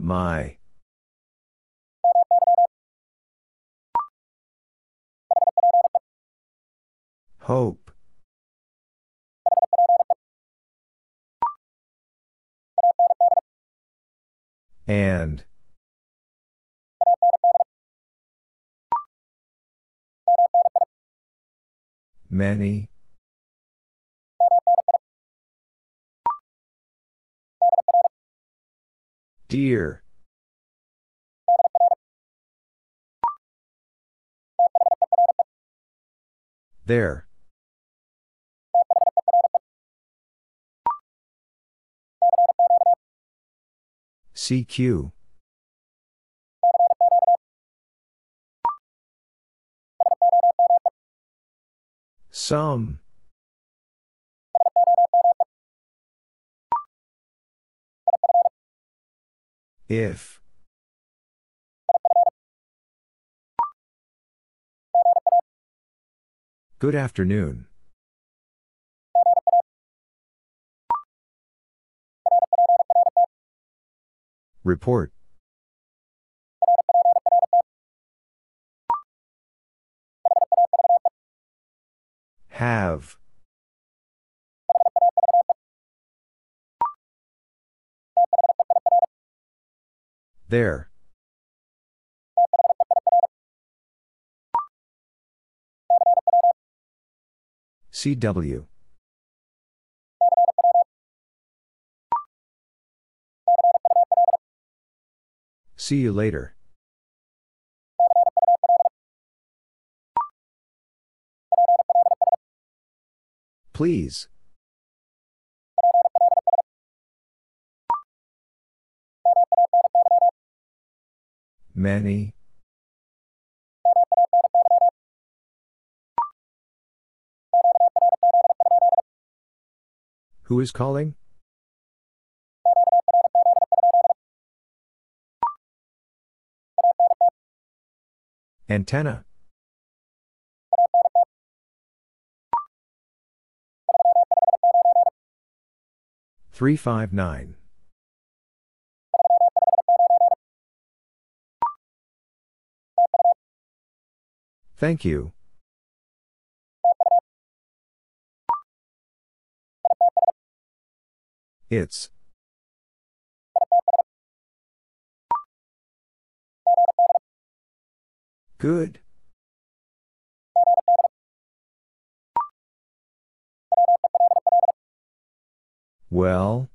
My. Hope. And. Many. Dear. There. CQ. Some. If. Good afternoon. Report. Have. There. CW. See you later. Please. Many. Who is calling? Antenna. Three five nine. Thank you. It's. Good. Well.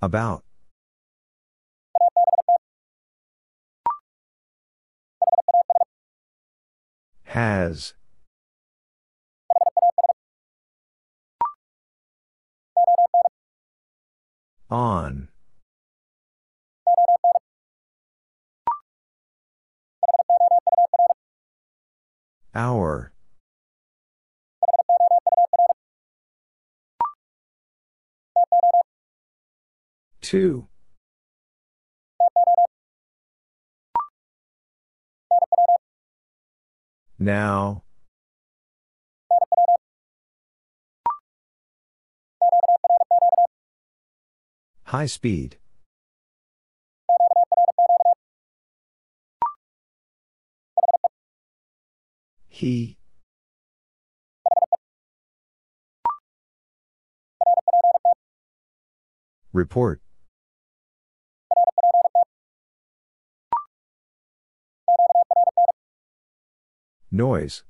About. Has. On. Hour. Two. Now. High speed. He. Report. Noise.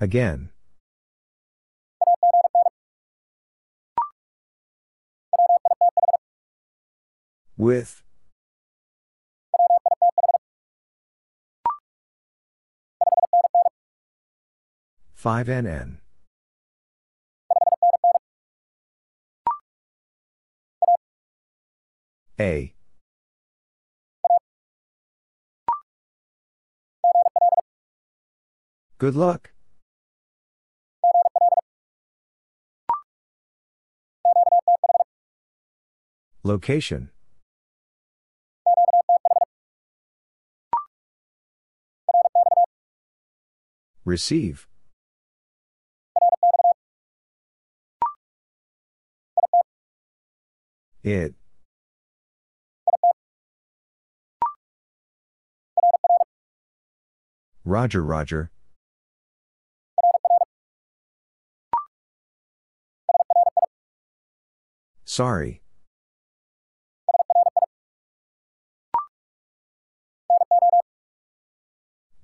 Again. With. Five NN. A. Good luck. Location. Receive. It. Roger, Roger. Sorry.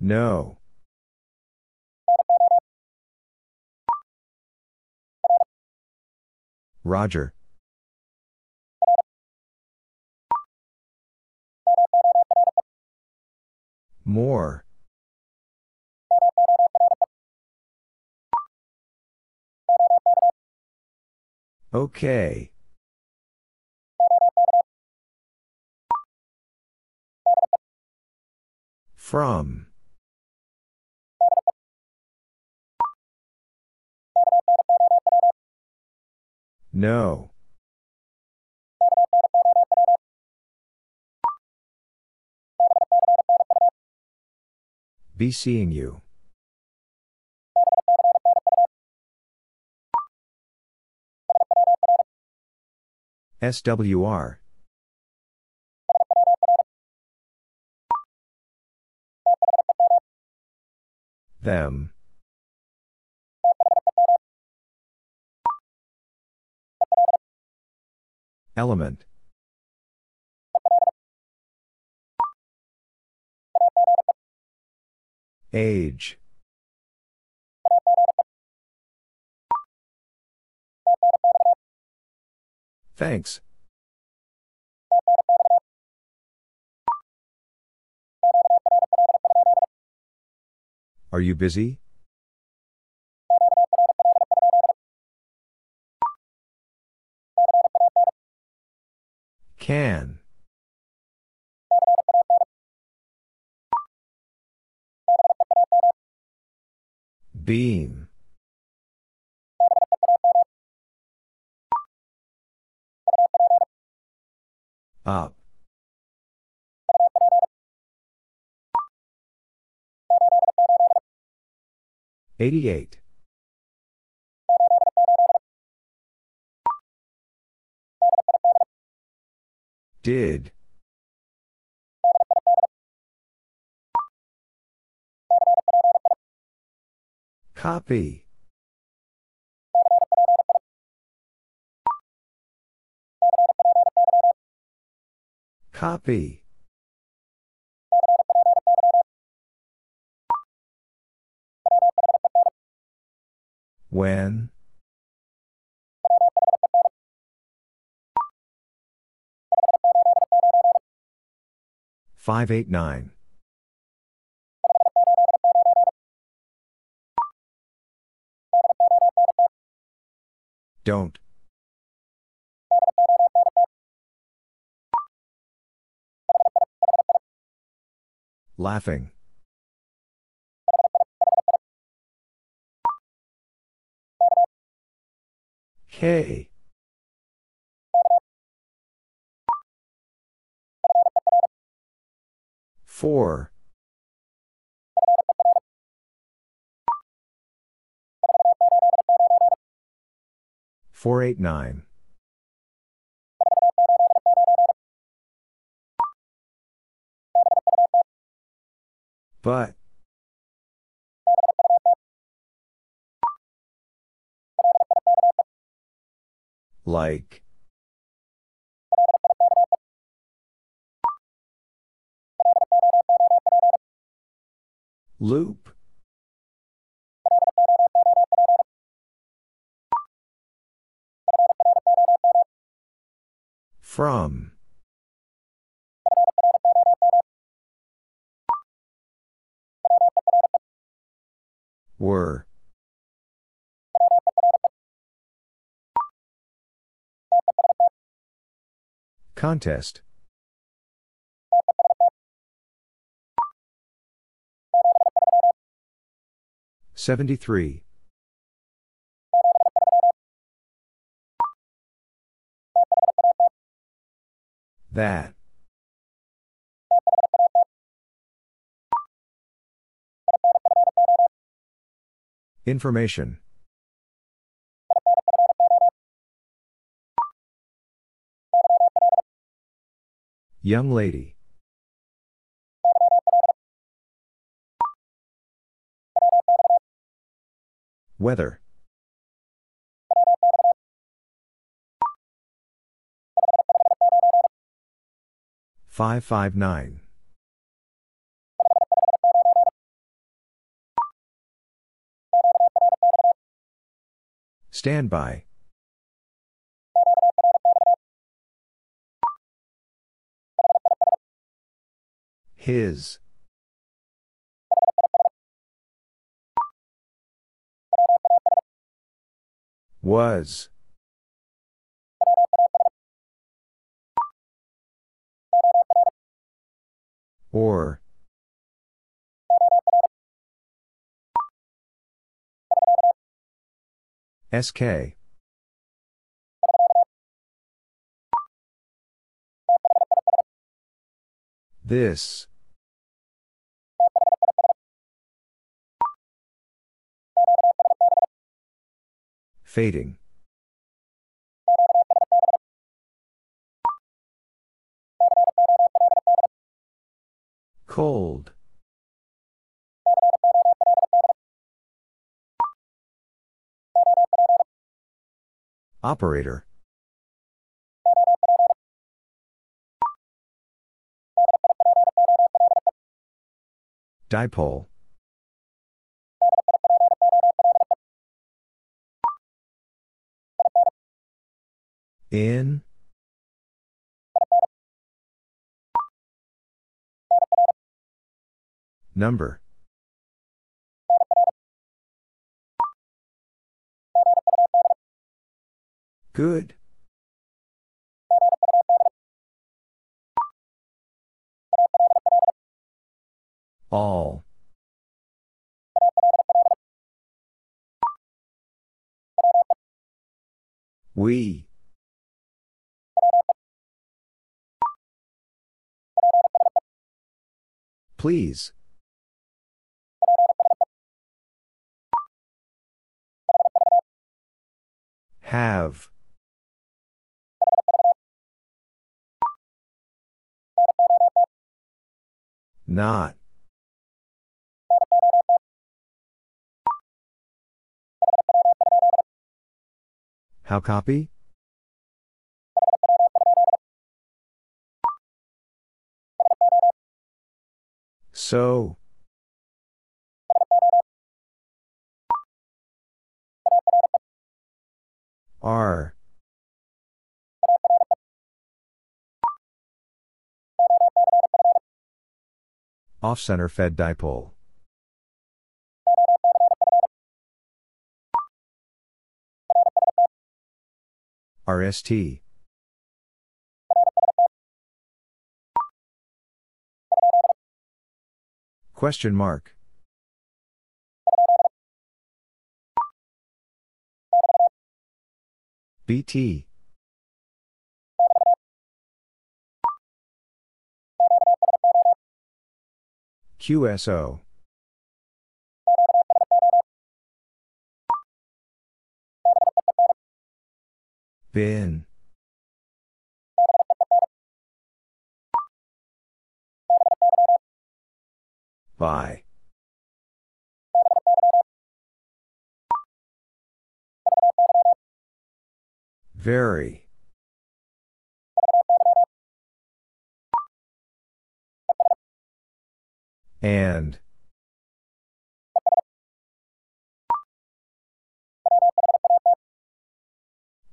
No. Roger. More. Okay. From. No. Be seeing you. SWR. Them. Element. Age. Thanks. Are you busy? Can. Beam. Up. Eighty-eight. Did. Copy. Copy. When? Five eight nine. Don't. Laughing. K. Four. Four eight nine. But. Like. Loop. From. Were. Contest. Seventy-three. That. Information. Young lady. Weather. Five five nine. Stand by. His. Was. Or. SK. This. Fading. Cold. Operator. Dipole. In. Number. Good. All. We. Please. Have. Not. How copy? So. Are. Off center fed dipole. RST. Question mark. BT. QSO. Bin. By. Very. And.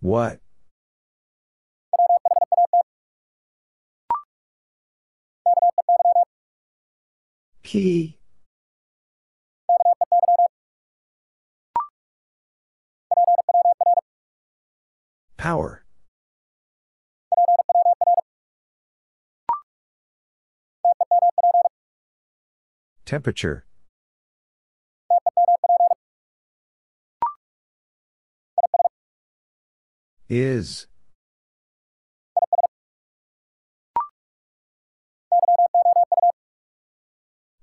What? He. Power. Temperature. Is.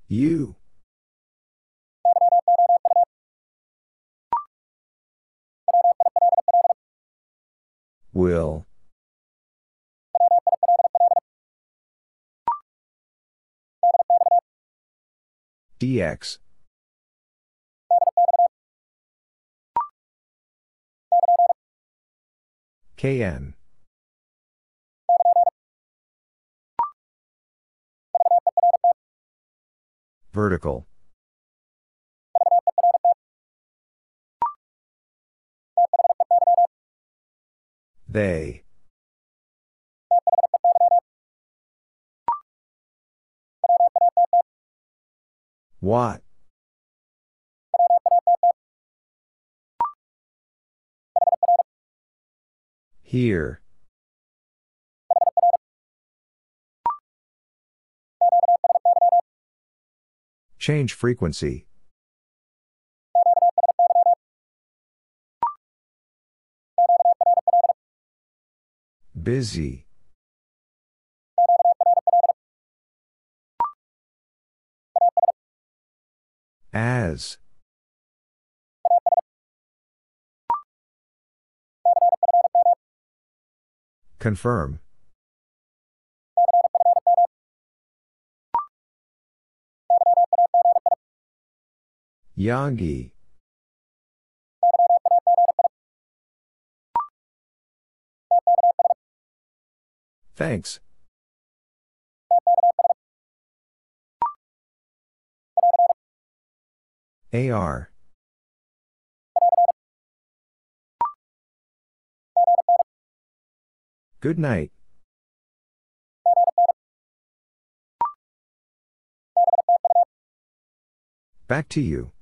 You. Will. DX. KN. Vertical. They. What? Here. Change frequency. Busy. As. Confirm. Yagi. Thanks. AR. Good night. Back to you.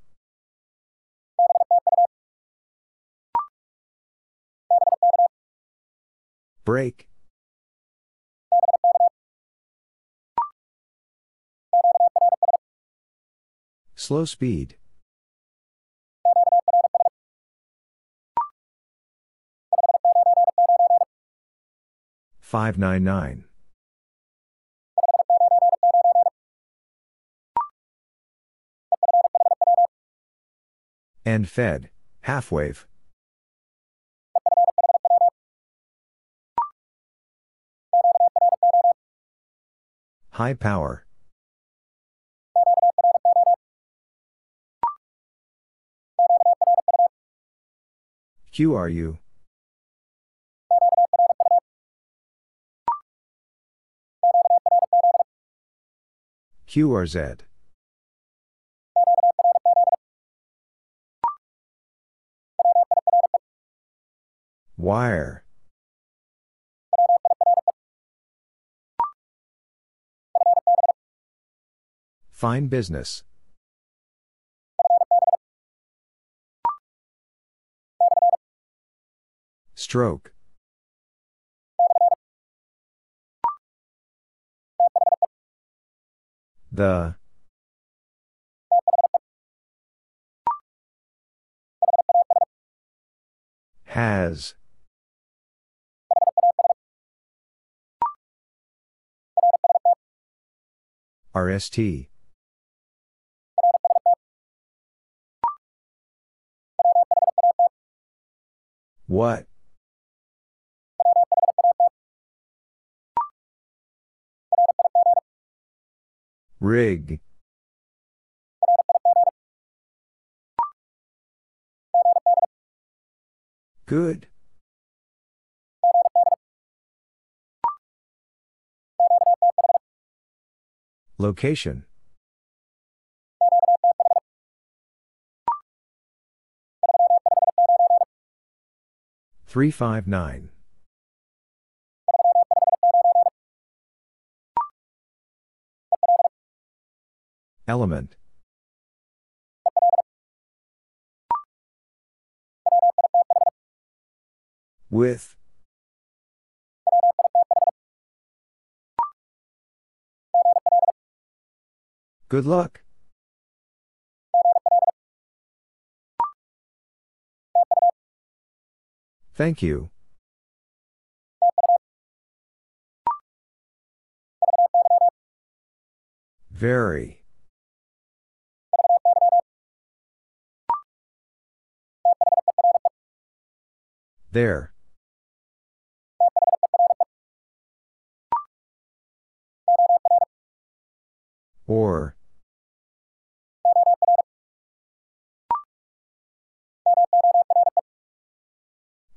Break. Slow speed. Five nine nine. End fed, half wave. High power. QRU. QRZ. Wire. Fine business. Stroke. The. Has. RST. What? Rig. Good. Location. Three five nine. Element. With. Good luck. Thank you. Very. There. Or.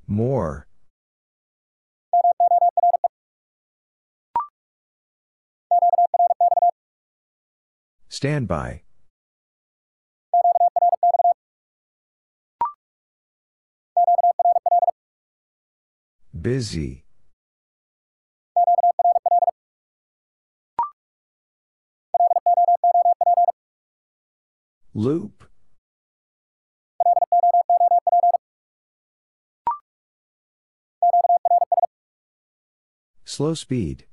More. Standby. Busy. Loop. Slow speed.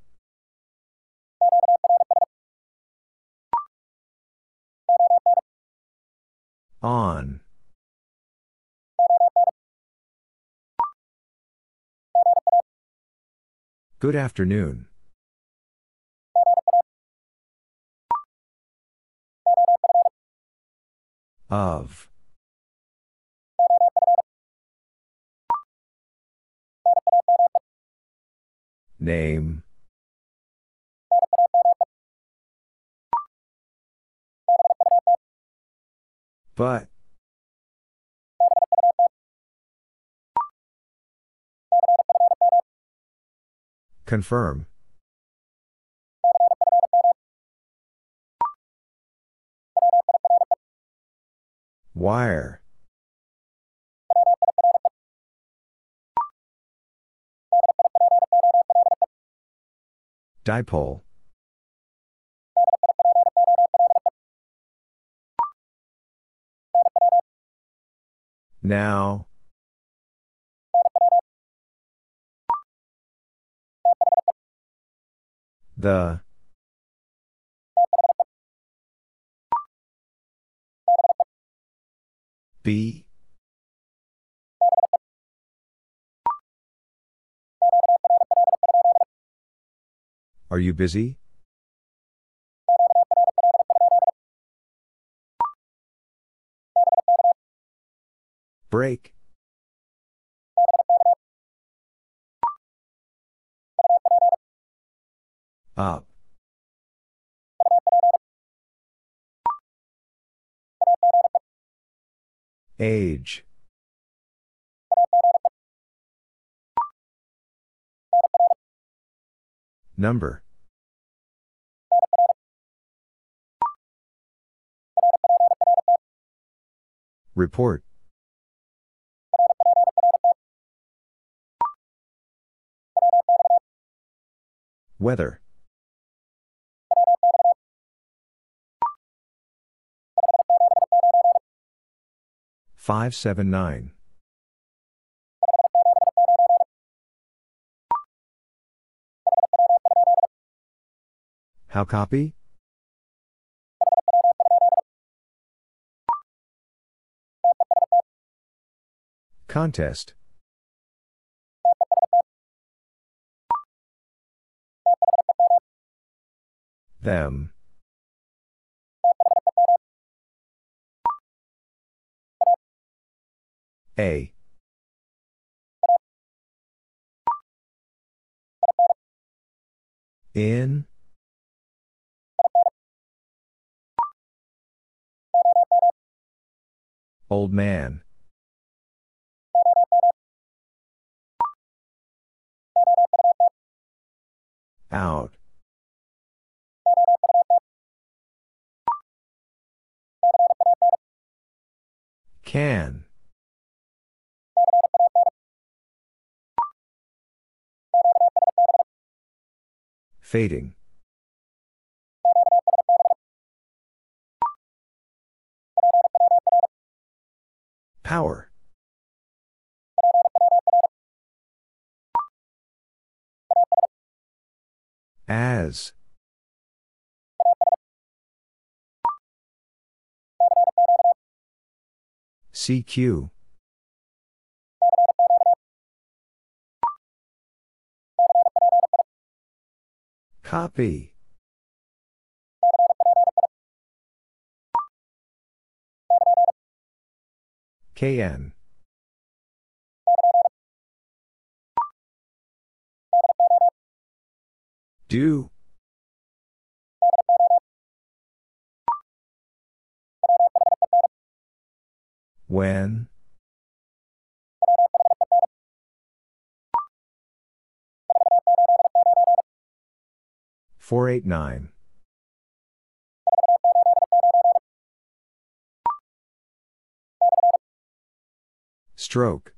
On. Good afternoon. Of. Name. But. Confirm. Wire. Dipole. Now. The. B. Are you busy? Break. Up. Age. Number. Report. Weather. Five seven nine. How copy? Contest. Them. A. In. Old man. Out. Can. Fading. Power. As. CQ. Copy. KN. Do. When? Four eight nine. Stroke.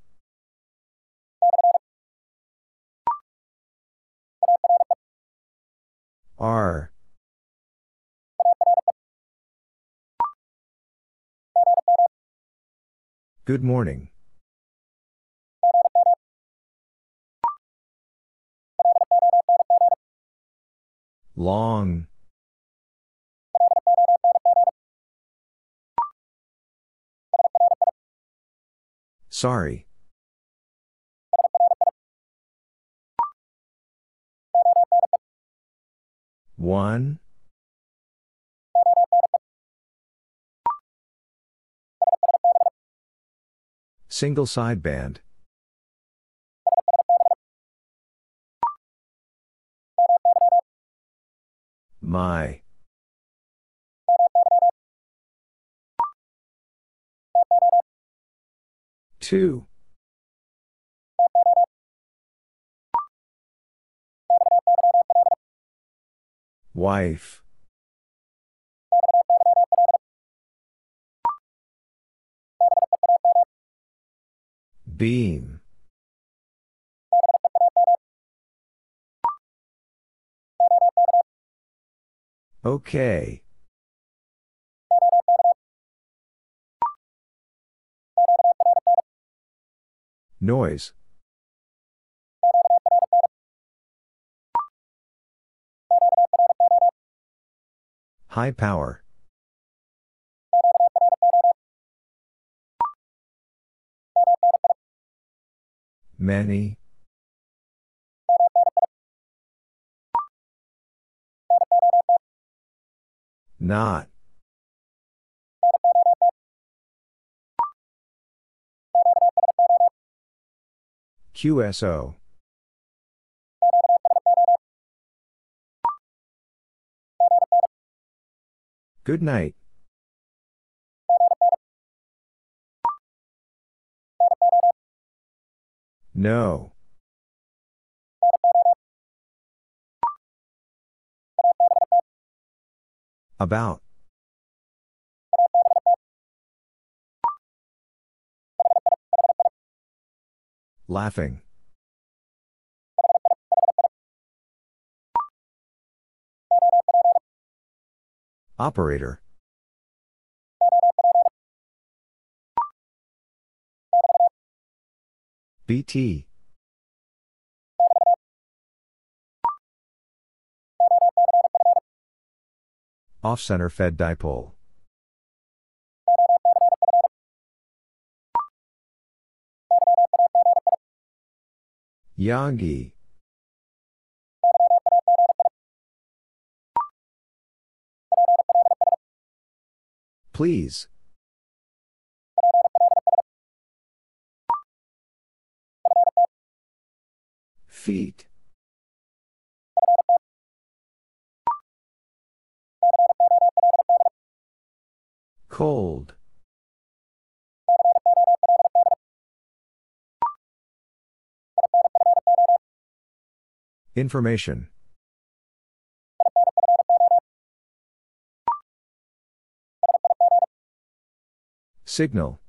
R. Good morning. Long. Sorry. One. Single sideband. My. Two. Wife. Beam. Okay. Noise. High power. Many. Not. QSO. Good night. No. About. Laughing. Operator. BT. Off center fed dipole. Yagi. Please. Feet. Cold. Information. Signal.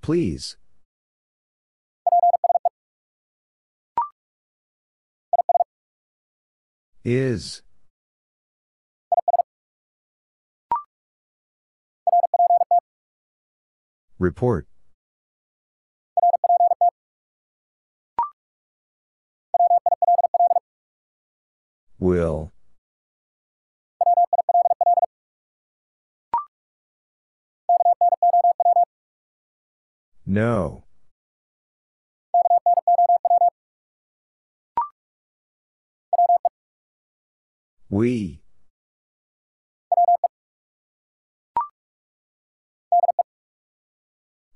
Please. Is. Report. Will. No. We.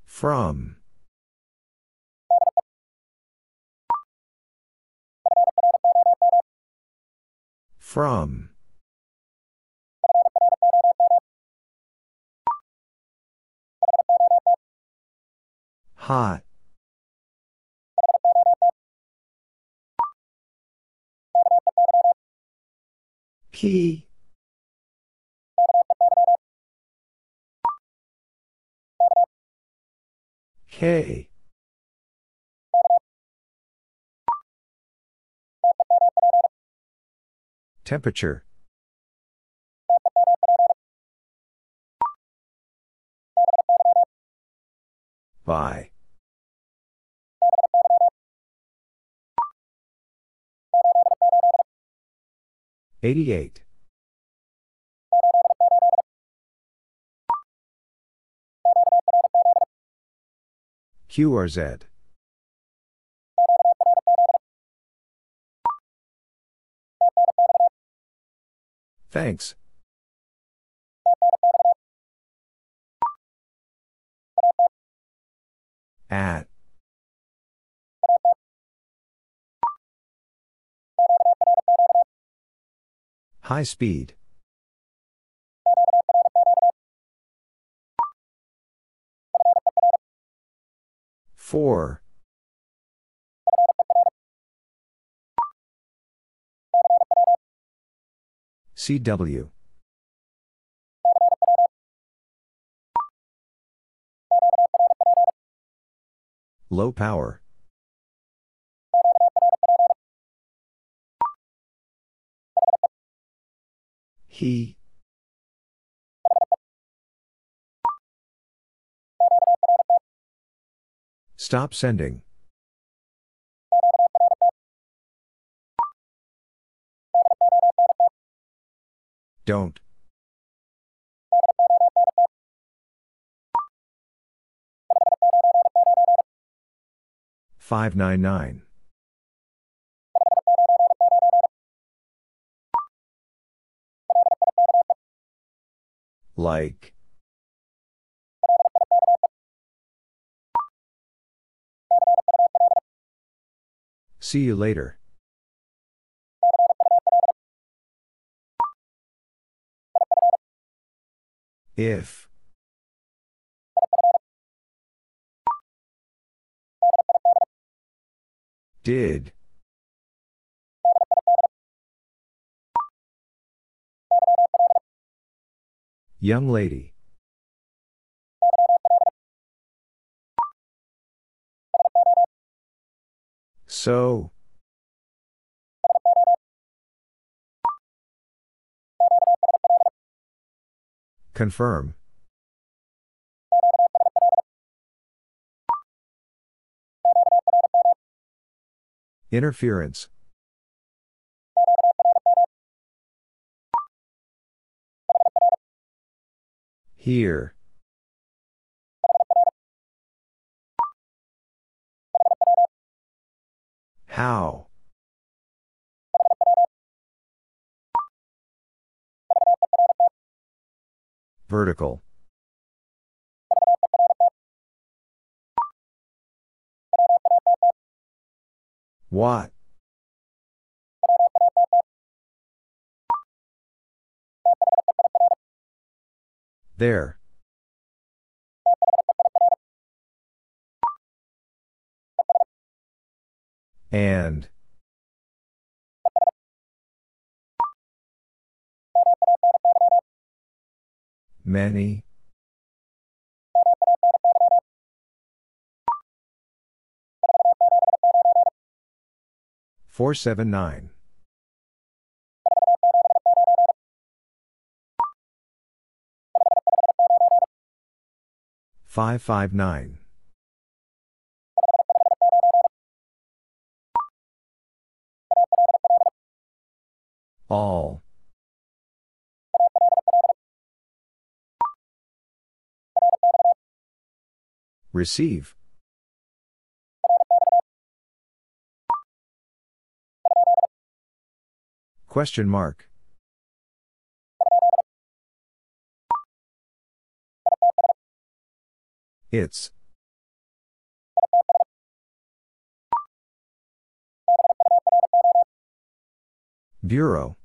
From. From. Hot. Key. K. Temperature. By. Eighty-eight. QRZ. Thanks. At. High speed. Four. CW. Low power. He. Stop sending. Don't. Five nine nine. Like. See you later. If. Did. Young lady. So. Confirm. Interference. Here. How? Vertical. What? There. And. Many. Four seven nine. Five five nine. All. Receive. Question mark. It's. Bureau.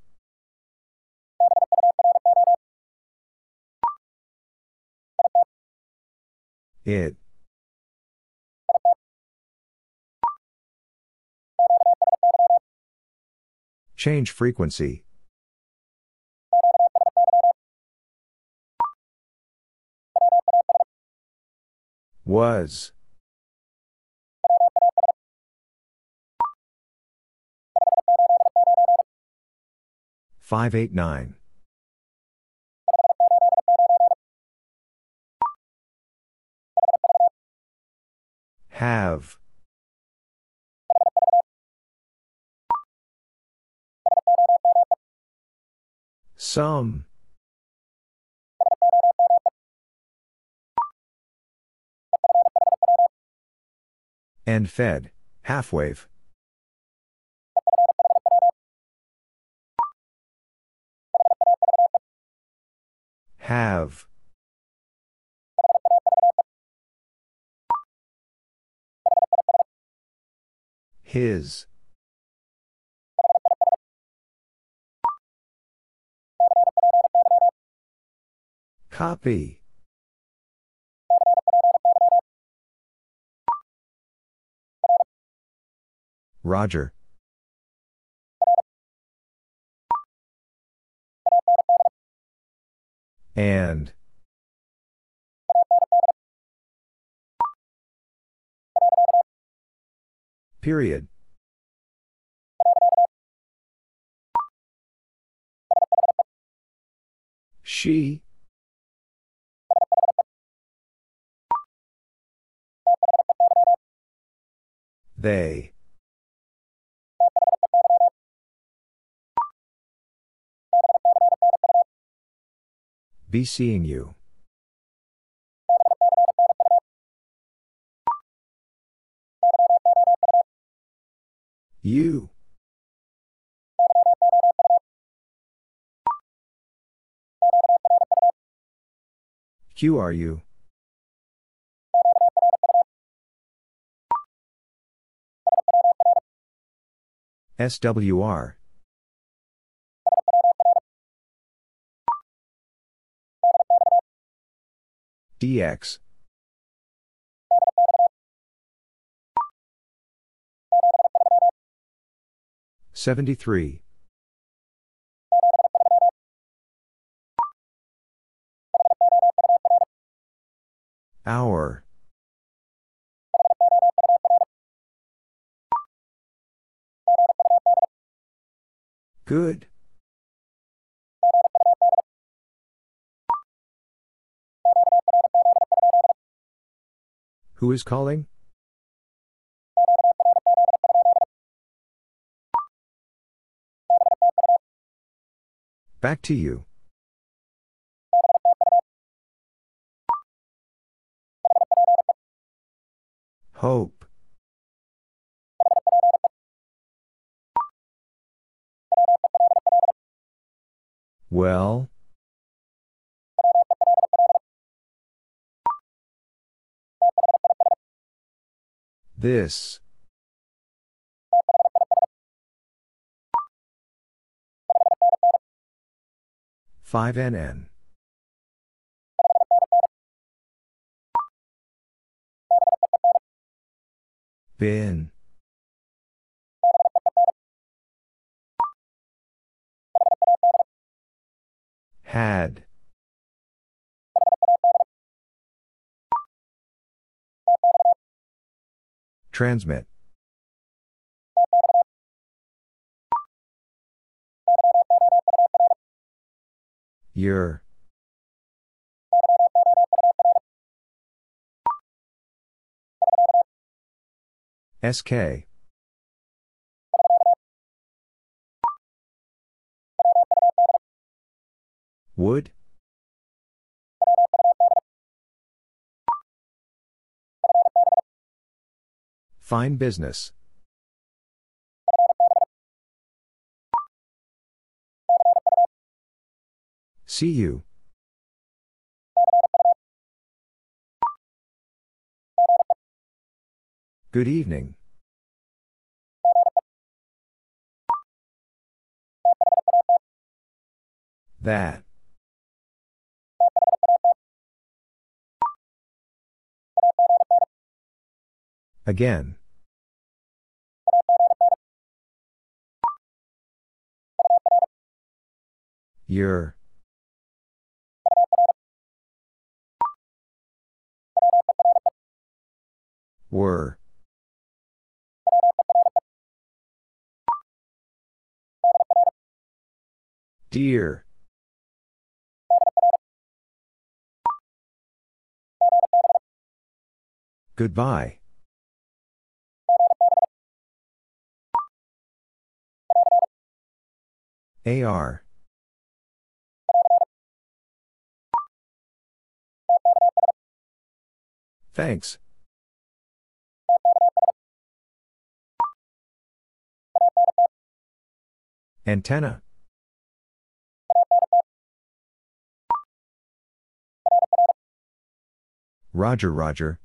It. Change frequency. Was. Five eight nine. Have. Some. End fed, half wave. Have. His. Copy. Roger. And. Period. She. They. Be seeing you. You. QRU? SWR. DX. Seventy-three. Hour. Good. Who is calling? Back to you. Hope. Well? This. Five NN. Bin. Had. Transmit. Your. SK. Would? Fine business. See you. Good evening. That. Again. Your. Were. Dear. Goodbye. AR. Thanks. Antenna. Roger, Roger.